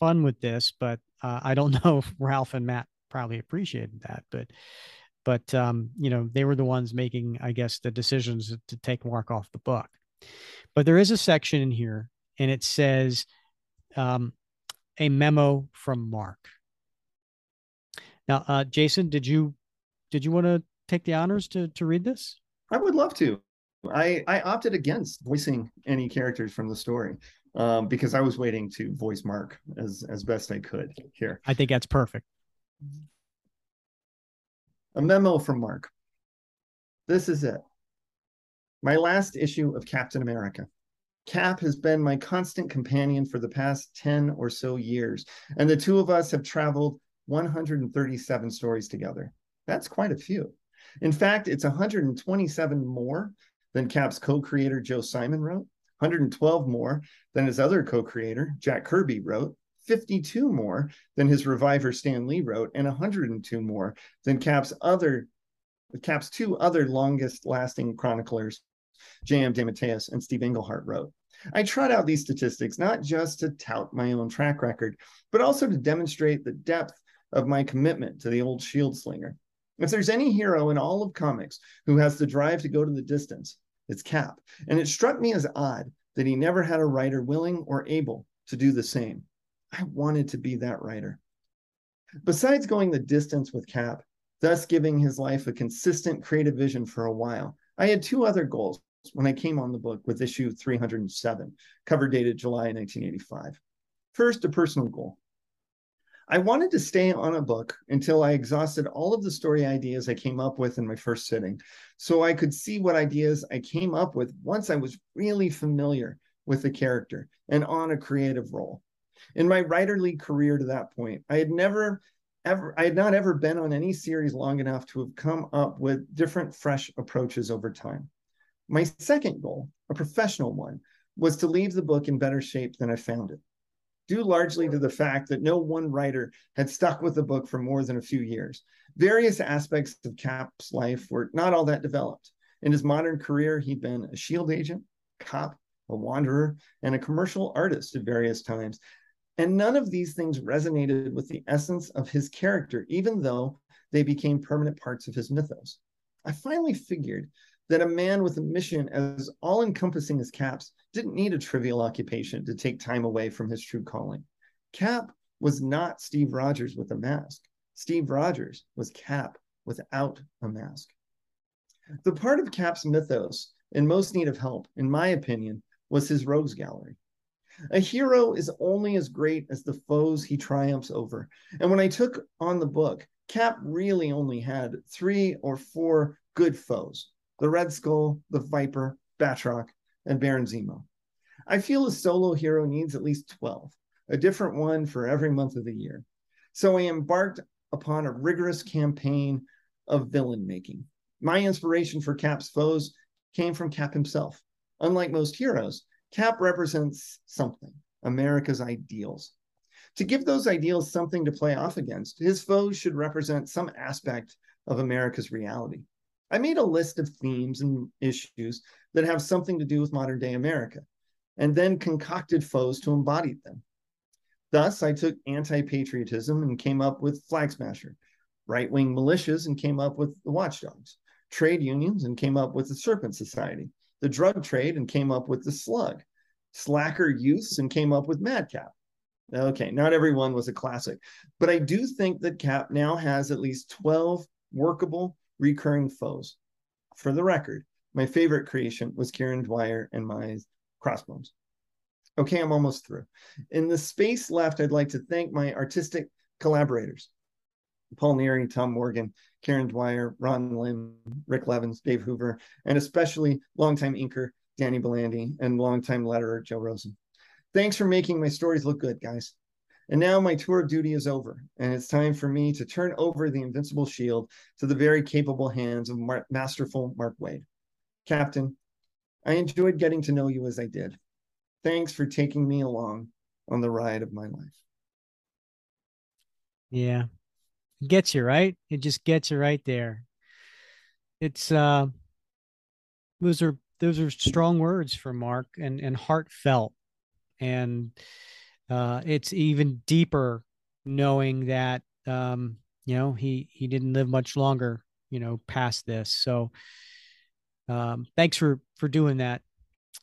fun with this, but uh, I don't know if Ralph and Matt probably appreciated that, but, but um, you know, they were the ones making, I guess, the decisions to take Mark off the book. But there is a section in here, and it says, um, a memo from Mark. Now, uh, Jason, did you did you want to take the honors to to read this? I would love to. I I opted against voicing any characters from the story um, because I was waiting to voice Mark as as best I could here. I think that's perfect. A memo from Mark. This is it. My last issue of Captain America. Cap has been my constant companion for the past 10 or so years, and the two of us have traveled 137 stories together. That's quite a few. In fact, it's 127 more than Cap's co creator Joe Simon wrote, 112 more than his other co creator Jack Kirby wrote, 52 more than his reviver Stan Lee wrote, and 102 more than Cap's other Cap's two other longest lasting chroniclers J.M. DeMatteis and Steve Englehart wrote. I trot out these statistics not just to tout my own track record, but also to demonstrate the depth of my commitment to the old shield slinger. If there's any hero in all of comics who has the drive to go to the distance, it's Cap. And it struck me as odd that he never had a writer willing or able to do the same. I wanted to be that writer. Besides going the distance with Cap, thus giving his life a consistent creative vision for a while, I had two other goals when I came on the book with issue 307, cover dated July 1985. First, a personal goal. I wanted to stay on a book until I exhausted all of the story ideas I came up with in my first sitting, so I could see what ideas I came up with once I was really familiar with the character and on a creative role. In my writerly career to that point, I had never ever I had not ever been on any series long enough to have come up with different fresh approaches over time. My second goal, a professional one, was to leave the book in better shape than I found it, due largely to the fact that no one writer had stuck with the book for more than a few years. Various aspects of Cap's life were not all that developed. In his modern career, he'd been a shield agent, cop, a wanderer, and a commercial artist at various times, and none of these things resonated with the essence of his character, even though they became permanent parts of his mythos. I finally figured that a man with a mission as all encompassing as Cap's didn't need a trivial occupation to take time away from his true calling. Cap was not Steve Rogers with a mask. Steve Rogers was Cap without a mask. The part of Cap's mythos in most need of help, in my opinion, was his rogues gallery. A hero is only as great as the foes he triumphs over. And when I took on the book, Cap really only had three or four good foes the Red Skull, the Viper, Batroc, and Baron Zemo. I feel a solo hero needs at least 12, a different one for every month of the year. So I embarked upon a rigorous campaign of villain making. My inspiration for Cap's foes came from Cap himself. Unlike most heroes, Cap represents something, America's ideals. To give those ideals something to play off against, his foes should represent some aspect of America's reality. I made a list of themes and issues that have something to do with modern day America, and then concocted foes to embody them. Thus, I took anti patriotism and came up with Flag Smasher, right wing militias and came up with the Watchdogs, trade unions and came up with the Serpent Society, the drug trade and came up with the slug, slacker youths and came up with madcap. Okay, not everyone was a classic, but I do think that Cap now has at least 12 workable recurring foes. For the record, my favorite creation was Kieron Dwyer and my crossbones. Okay, I'm almost through. In the space left, I'd like to thank my artistic collaborators Paul Neary, Tom Morgan, Kieron Dwyer, Ron Lim, Rick Levins, Dave Hoover, and especially longtime inker Danny Bulanadi and longtime letterer Joe Rosen. Thanks for making my stories look good, guys. And now my tour of duty is over, and it's time for me to turn over the invincible shield to the very capable hands of Mar- masterful Mark Waid. Captain, I enjoyed getting to know you as I did. Thanks for taking me along on the ride of my life. Yeah, It gets you right. It just gets you right there. It's uh those are those are strong words for Mark and and heartfelt, and uh, it's even deeper knowing that um, you know he he didn't live much longer, you know, past this. So um, thanks for for doing that,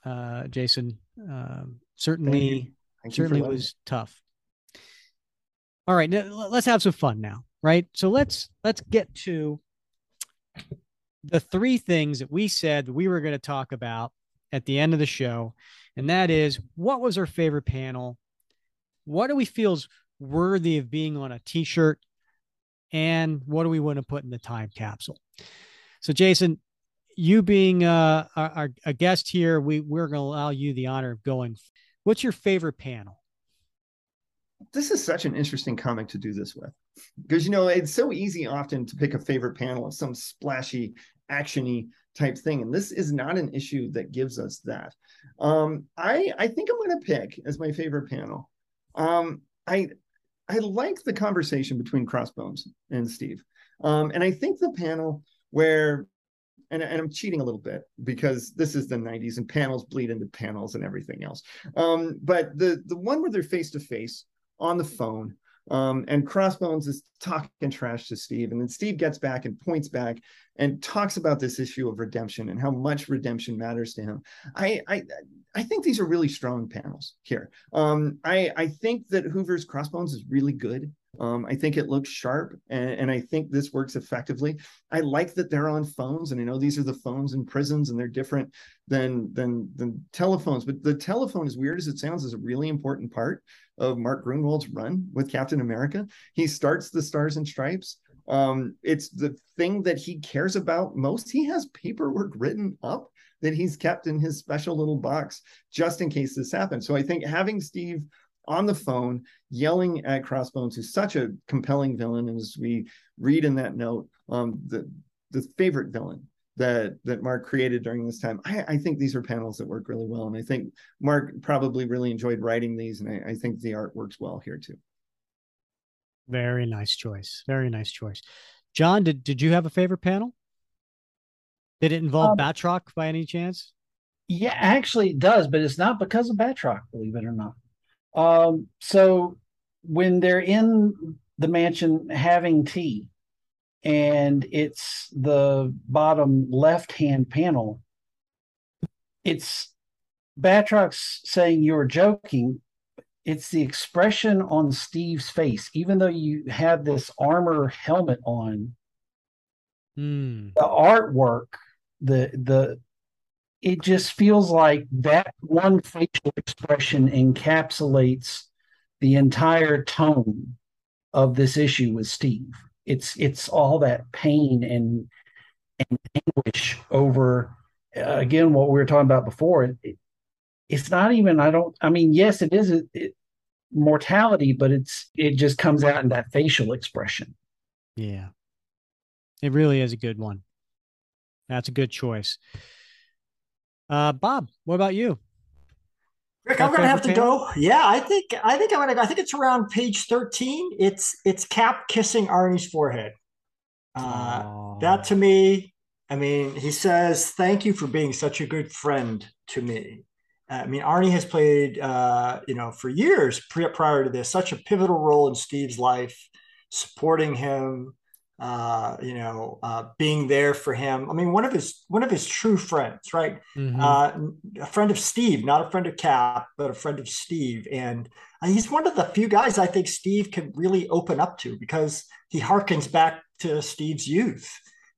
uh, Jason. Uh, certainly, certainly was tough. All right, now, let's have some fun now, right? So let's let's get to the three things that we said we were going to talk about at the end of the show, and that is what was our favorite panel, what do we feel is worthy of being on a T-shirt, and what do we want to put in the time capsule. So, Jason, you being uh, our, our, a guest here, we we're going to allow you the honor of going. What's your favorite panel? This is such an interesting comic to do this with because you know it's so easy often to pick a favorite panel of some splashy, actiony type thing, and this is not an issue that gives us that. Um, I I think I'm going to pick as my favorite panel. Um, I I like the conversation between Crossbones and Steve, um, and I think the panel where and, and, I'm cheating a little bit because this is the 90s and panels bleed into panels and everything else. Um, but the the one where they're face to face on the phone, um, and Crossbones is talking trash to Steve, and then Steve gets back and points back and talks about this issue of redemption and how much redemption matters to him. I I, I think these are really strong panels here. Um, I I think that Hoover's Crossbones is really good. Um, I think it looks sharp, and, and, I think this works effectively. I like that they're on phones, and I know these are the phones in prisons, and they're different than than than telephones. But the telephone, as weird as it sounds, is a really important part of Mark Gruenwald's run with Captain America. He starts the Stars and Stripes. Um, it's the thing that he cares about most. He has paperwork written up that he's kept in his special little box just in case this happens. So I think having Steve on the phone yelling at Crossbones, who's such a compelling villain, and as we read in that note, um, the the favorite villain that that Mark created during this time. I, I, think these are panels that work really well, and I think Mark probably really enjoyed writing these, and I, I think the art works well here too. Very nice choice. Very nice choice. John, did did you have a favorite panel? Did it involve um, Batroc by any chance? Yeah, actually it does, but it's not because of Batroc, believe it or not. Um, so when they're in the mansion having tea, and it's the bottom left hand panel, it's Batroc's saying you're joking. It's the expression on Steve's face, even though you have this armor helmet on. Mm. The artwork, the the it just feels like that one facial expression encapsulates the entire tone of this issue with Steve. It's it's all that pain and and anguish over uh, again what we were talking about before. It, it's not even. I don't. I mean, yes, it is it, mortality, but it's it just comes out in that facial expression. Yeah, it really is a good one. That's a good choice. Uh, Bob, what about you? Rick, I'm gonna have to go. Yeah, I think I think I'm gonna. I think it's around page 13. It's it's Cap kissing Arnie's forehead. Uh, that to me, I mean, he says, "Thank you for being such a good friend to me." I mean, Arnie has played, uh, you know, for years prior to this, such a pivotal role in Steve's life, supporting him, uh, you know, uh, being there for him. I mean, one of his one of his true friends, right? Mm-hmm. Uh, a friend of Steve, not a friend of Cap, but a friend of Steve, and uh, he's one of the few guys I think Steve can really open up to because he harkens back to Steve's youth.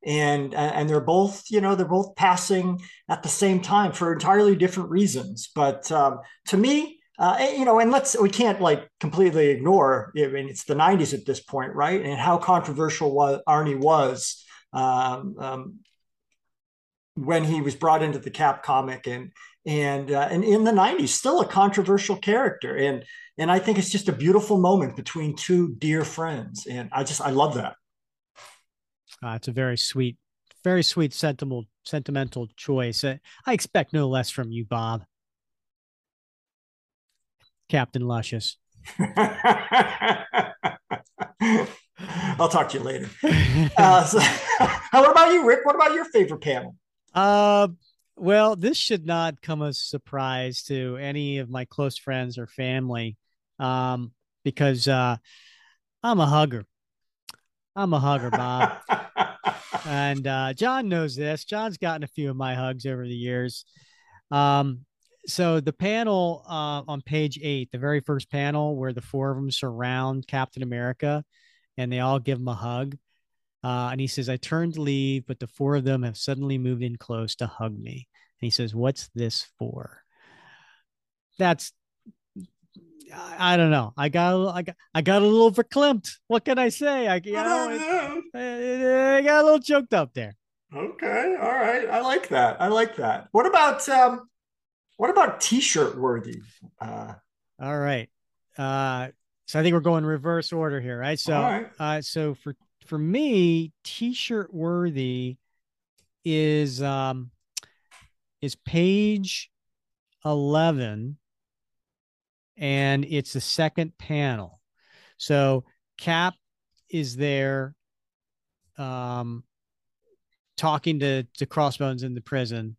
And and they're both, you know, they're both passing at the same time for entirely different reasons. But um, to me, uh, you know, and let's we can't like completely ignore. I mean, it's the '90s at this point, right? And how controversial was Arnie was um, um, when he was brought into the Cap comic, and and uh, and in the '90s, still a controversial character, and and I think it's just a beautiful moment between two dear friends, and I just I love that. Uh, it's a very sweet, very sweet, sentimental, sentimental choice. I expect no less from you, Bob. Captain Luscious. I'll talk to you later. Uh, so, what about you, Rick? What about your favorite panel? Uh, Well, this should not come as a surprise to any of my close friends or family, um, because uh, I'm a hugger. I'm a hugger, Bob. and uh, John knows this. John's gotten a few of my hugs over the years. Um, so the panel uh, on page eight, the very first panel where the four of them surround Captain America and they all give him a hug. Uh, and he says, I turned to leave, but the four of them have suddenly moved in close to hug me. And he says, What's this for? That's I, don't know. I got I got I got a little verklempt. What can I say? I you know, I, I got a little choked up there. Okay, all right. I like that. I like that. What about um what about t-shirt worthy? Uh all right. Uh so I think we're going reverse order here, right? So right. uh so for for me, t-shirt worthy is um is page 11 and it's the second panel. So Cap is there um talking to to Crossbones in the prison.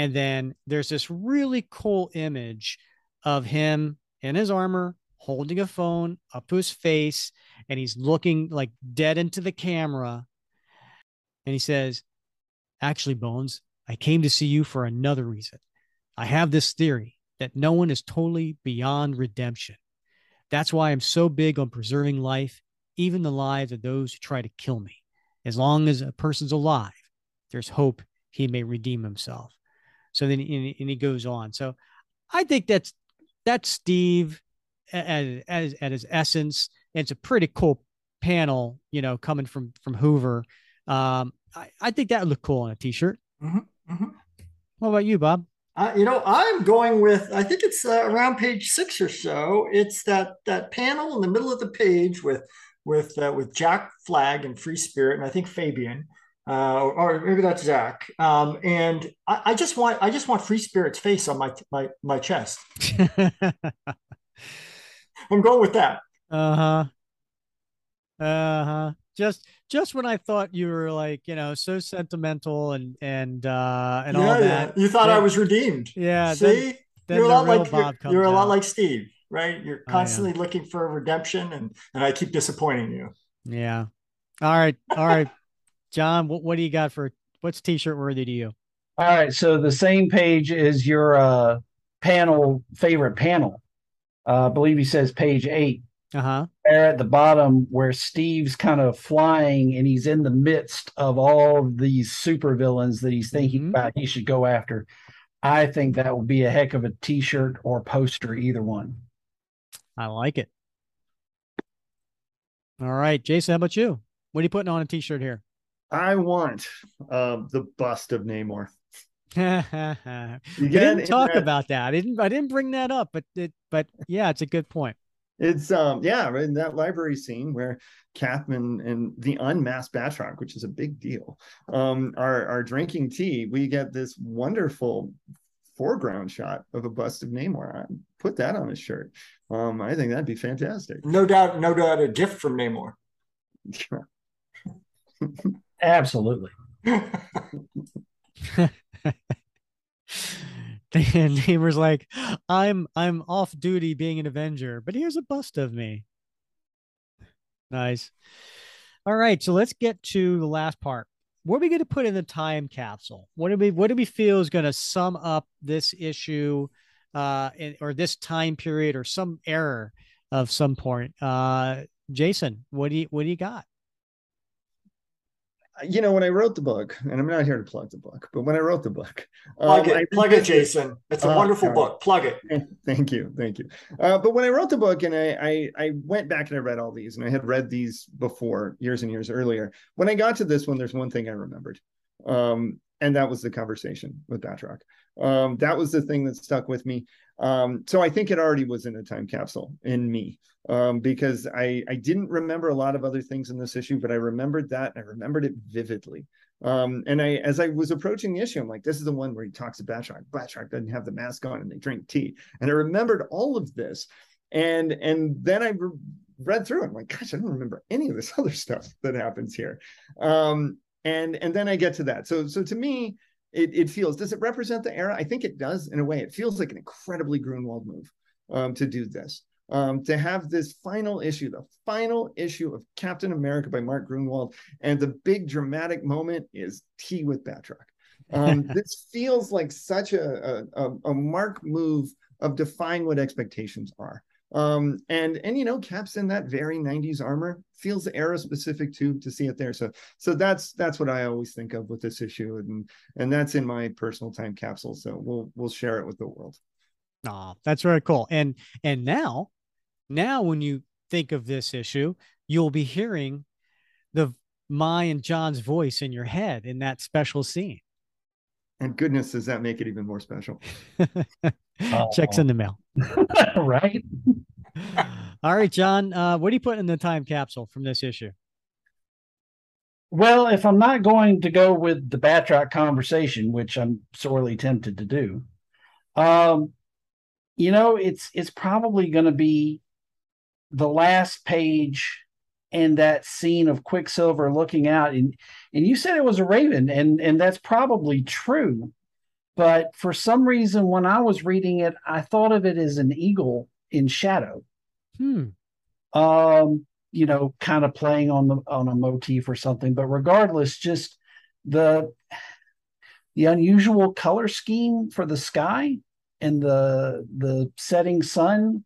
And then there's this really cool image of him in his armor holding a phone up to his face and he's looking like dead into the camera. And he says, Actually, Bones, I came to see you for another reason. I have this theory that no one is totally beyond redemption. That's why I'm so big on preserving life, even the lives of those who try to kill me. As long as a person's alive, there's hope he may redeem himself. So then and, and he goes on. So I think that's that's Steve at, at, at his essence. And it's a pretty cool panel, you know, coming from from Hoover. Um, I, I think that would look cool on a t-shirt. Mm-hmm, mm-hmm. What about you, Bob? Uh, you know, I'm going with. I think it's uh, around page six or so. It's that that panel in the middle of the page with with uh, with Jack Flag and Free Spirit, and I think Fabian, uh, or maybe that's Zach. Um, and I, I, just want I just want Free Spirit's face on my my my chest. I'm going with that. Uh huh. Uh huh. Just just when I thought you were like, you know, so sentimental and and uh and yeah, all that. Yeah. You thought I was redeemed. Yeah. See, then, then you're a lot like you're, you're a lot like Steve, right? You're constantly looking for redemption, and and I keep disappointing you. Yeah. All right. All right. John, what, what do you got for what's t-shirt worthy to you? All right. So the same page is your uh panel favorite panel. Uh, I believe he says page eight uh-huh. there at the bottom where Steve's kind of flying and he's in the midst of all these supervillains that he's thinking mm-hmm. about he should go after. I think that would be a heck of a t-shirt or poster, either one. I like it. All right, Jason, how about you? What are you putting on a t-shirt here? I want um, the bust of Namor. we didn't talk that... about that. I didn't. I didn't bring that up, but it. But yeah, it's a good point it's um yeah in that library scene where Capman and the unmasked Batroc, which is a big deal, um, are are drinking tea. We get this wonderful foreground shot of a bust of Namor. I put that on his shirt. Um, I think that'd be fantastic. No doubt, no doubt, a gift from Namor. Absolutely. And Namor's like, I'm I'm off duty being an Avenger, but here's a bust of me. Nice. All right, so let's get to the last part. What are we going to put in the time capsule? What do we what do we feel is going to sum up this issue, uh, in, or this time period, or some error of some point? Uh, Jason, what do you what do you got? You know, when I wrote the book, and I'm not here to plug the book, but when I wrote the book, plug um, it, plug it, Jason. It's a uh, wonderful book. Plug it. Thank you, thank you. Uh, but when I wrote the book, and I, I, I went back and I read all these, and I had read these before years and years earlier. When I got to this one, there's one thing I remembered, um, and that was the conversation with Batroc. Um, that was the thing that stuck with me. Um, so I think it already was in a time capsule in me um, because I, I didn't remember a lot of other things in this issue, but I remembered that. I remembered it vividly. Um, and I, as I was approaching the issue, I'm like, this is the one where he talks to Batroc. Batroc doesn't have the mask on and they drink tea. And I remembered all of this. And, and then I re- read through it. I'm like, gosh, I don't remember any of this other stuff that happens here. Um, and, and then I get to that. So, so to me, it, it feels. Does it represent the era? I think it does in a way. It feels like an incredibly Gruenwald move um, to do this. Um, to have this final issue, the final issue of Captain America by Mark Gruenwald, and the big dramatic moment is tea with Batroc. Um, this feels like such a, a, a Mark move of defying what expectations are. Um, and and you know, Cap's in that very 90s armor, feels era specific too to see it there. So so that's that's what I always think of with this issue, and and that's in my personal time capsule. So we'll we'll share it with the world. Ah, that's very cool. And and now, now when you think of this issue, you'll be hearing the my and John's voice in your head in that special scene. And goodness, does that make it even more special? Checks in the mail. right? All right, John. Uh, what do you put in the time capsule from this issue? Well, if I'm not going to go with the Batroc conversation, which I'm sorely tempted to do, um, you know, it's it's probably going to be the last page and that scene of Quicksilver looking out, and and you said it was a raven, and and that's probably true. But for some reason, when I was reading it, I thought of it as an eagle in shadow. Hmm. Um, you know, kind of playing on the on a motif or something. But regardless, just the the unusual color scheme for the sky and the the setting sun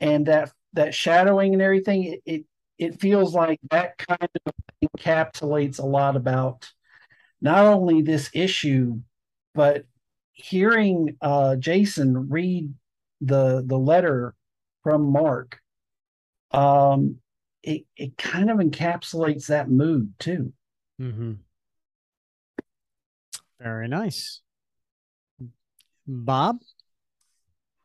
and that that shadowing and everything it, it it feels like that kind of encapsulates a lot about not only this issue but hearing uh, Jason read the the letter from Mark, um, it it kind of encapsulates that mood too. Mm-hmm. Very nice, Bob.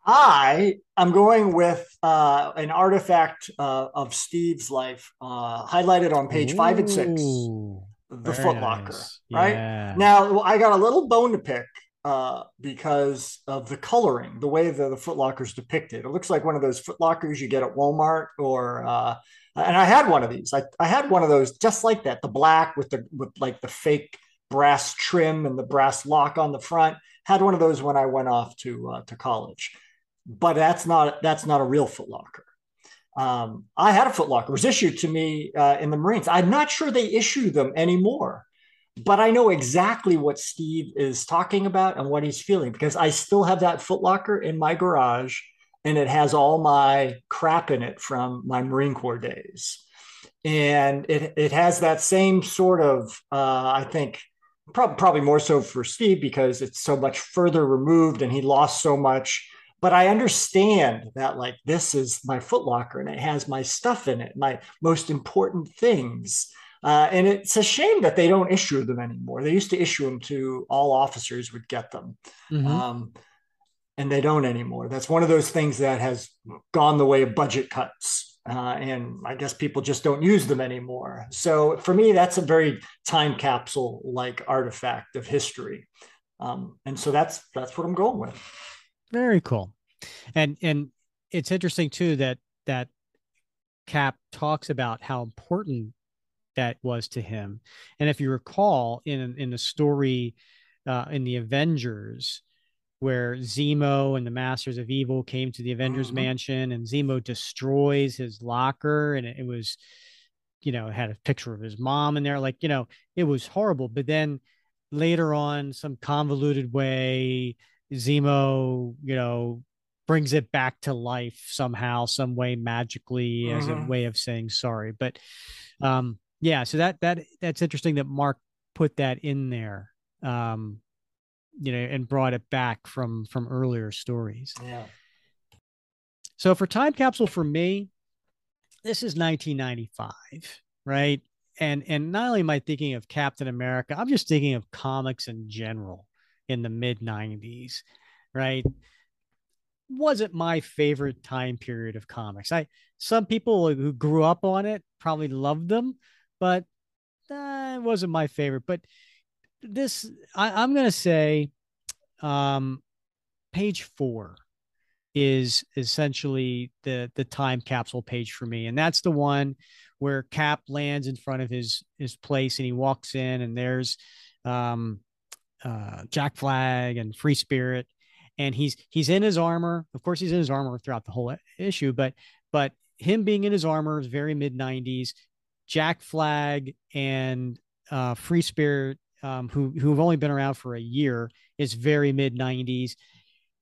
Hi, I am going with uh, an artifact uh, of Steve's life, uh, highlighted on page Ooh, five and six. The Footlocker, nice. right? Yeah. Now, I got a little bone to pick uh, because of the coloring, the way the, the Footlocker is depicted. It looks like one of those Footlockers you get at Walmart, or uh, and I had one of these. I, I had one of those just like that, the black with the with like the fake brass trim and the brass lock on the front. Had one of those when I went off to uh, to college, but that's not that's not a real Footlocker. Um, I had a Footlocker. It was issued to me uh, in the Marines. I'm not sure they issue them anymore but I know exactly what Steve is talking about and what he's feeling because I still have that footlocker in my garage and it has all my crap in it from my Marine Corps days. And it, it has that same sort of, uh, I think, prob- probably more so for Steve because it's so much further removed and he lost so much. But I understand that, like, this is my footlocker and it has my stuff in it, my most important things uh, and it's a shame that they don't issue them anymore. They used to issue them to all officers would get them. Mm-hmm. Um, and they don't anymore. That's one of those things that has gone the way of budget cuts. Uh, and I guess people just don't use them anymore. So for me, that's a very time capsule like artifact of history. Um, and so that's that's what I'm going with. Very cool. And and it's interesting too that that Cap talks about how important that was to him. And if you recall in in the story uh, in the Avengers, where Zemo and the Masters of Evil came to the Avengers mm-hmm. mansion, and Zemo destroys his locker, and it, it was, you know, had a picture of his mom in there, like you know, it was horrible. But then later on, some convoluted way, Zemo, you know, brings it back to life somehow, some way magically mm-hmm. as a mm-hmm. way of saying sorry. But um, yeah so that that that's interesting that mark put that in there um you know and brought it back from from earlier stories. Yeah. So for time capsule for me this is 1995 right? And and not only am i thinking of captain america i'm just thinking of comics in general in the mid 90s right? Wasn't my favorite time period of comics. I some people who grew up on it probably loved them but uh, it wasn't my favorite. But this, I, am going to say, um, page four is essentially the the time capsule page for me, and that's the one where Cap lands in front of his his place and he walks in, and there's um, uh, Jack Flag and Free Spirit, and he's he's in his armor. Of course, he's in his armor throughout the whole issue, but but him being in his armor is very mid '90s. Jack Flag and uh, Free Spirit, um, who who have only been around for a year, is very mid '90s.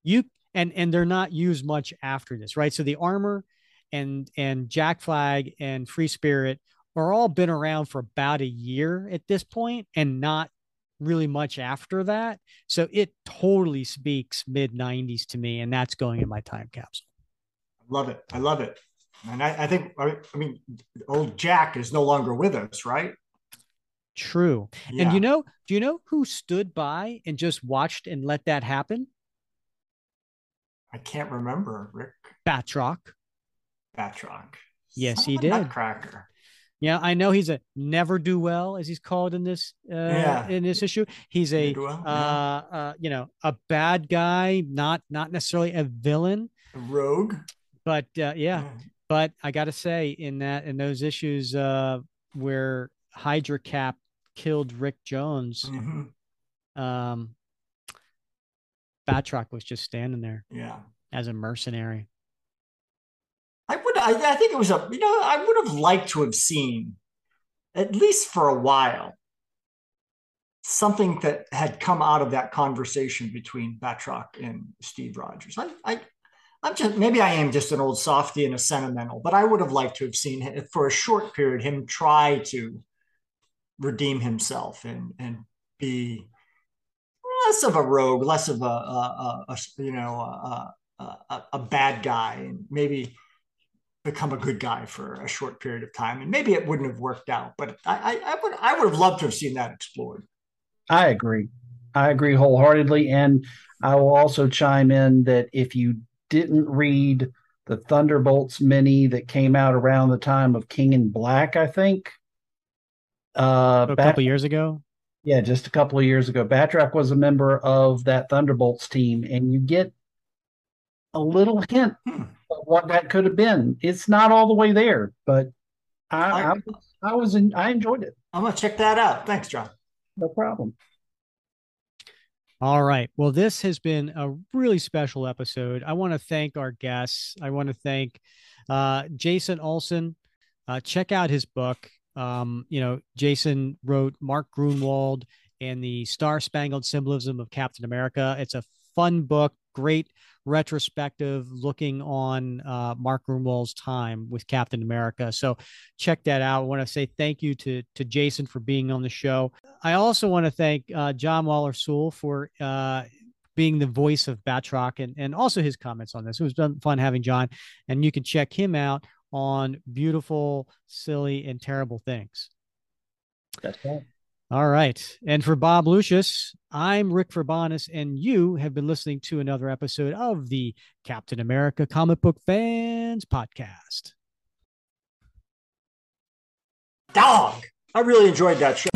You and and they're not used much after this, right? So the armor and and Jack Flag and Free Spirit are all been around for about a year at this point, and not really much after that. So it totally speaks mid 90s to me, and that's going in my time capsule. I love it. I love it. And I, I think, I mean, old Jack is no longer with us, right? True. Yeah. And you know, do you know who stood by and just watched and let that happen? I can't remember, Rick. Batroc. Batroc. Yes, he did. Nutcracker. Yeah, I know he's a never do well, as he's called in this uh, yeah. in this issue. He's a well, uh, yeah. uh, you know a bad guy, not not necessarily a villain, a rogue. But uh, yeah. But I got to say, in that in those issues uh, where Hydra Cap killed Rick Jones, mm-hmm. um, Batroc was just standing there, yeah, as a mercenary. I would, I, I think it was a, you know, I would have liked to have seen, at least for a while, something that had come out of that conversation between Batroc and Steve Rogers. I, I, I'm just maybe I am just an old softy and a sentimental, but I would have liked to have seen him, for a short period him try to redeem himself and and be less of a rogue, less of a, a, a, a you know a, a, bad guy, and maybe become a good guy for a short period of time. And maybe it wouldn't have worked out, but I, I, I would I would have loved to have seen that explored. I agree. I agree wholeheartedly. And I will also chime in that if you didn't read the Thunderbolts mini that came out around the time of King in Black, I think. Uh, a couple years ago. Yeah, just a couple of years ago. Batroc was a member of that Thunderbolts team, and you get a little hint hmm. of what that could have been. It's not all the way there, but I, I, I was in, I enjoyed it. I'm gonna check that out. Thanks, John. No problem. All right. Well, this has been a really special episode. I want to thank our guests. I want to thank uh, Jason Olsen. Uh, check out his book. Um, you know, Jason wrote Mark Gruenwald and the Star Spangled Symbolism of Captain America. It's a fun book, great retrospective looking on uh, Mark Gruenwald's time with Captain America. So check that out. I want to say thank you to to Jason for being on the show. I also want to thank uh, John Waller Sewell for uh, being the voice of Batroc and, and also his comments on this. It was fun having John, and you can check him out on beautiful, silly, and terrible things. That's right. All right. And for Bob Lucius, I'm Rick Verbanis, and you have been listening to another episode of the Captain America Comic Book Fans Podcast. Dog. I really enjoyed that show.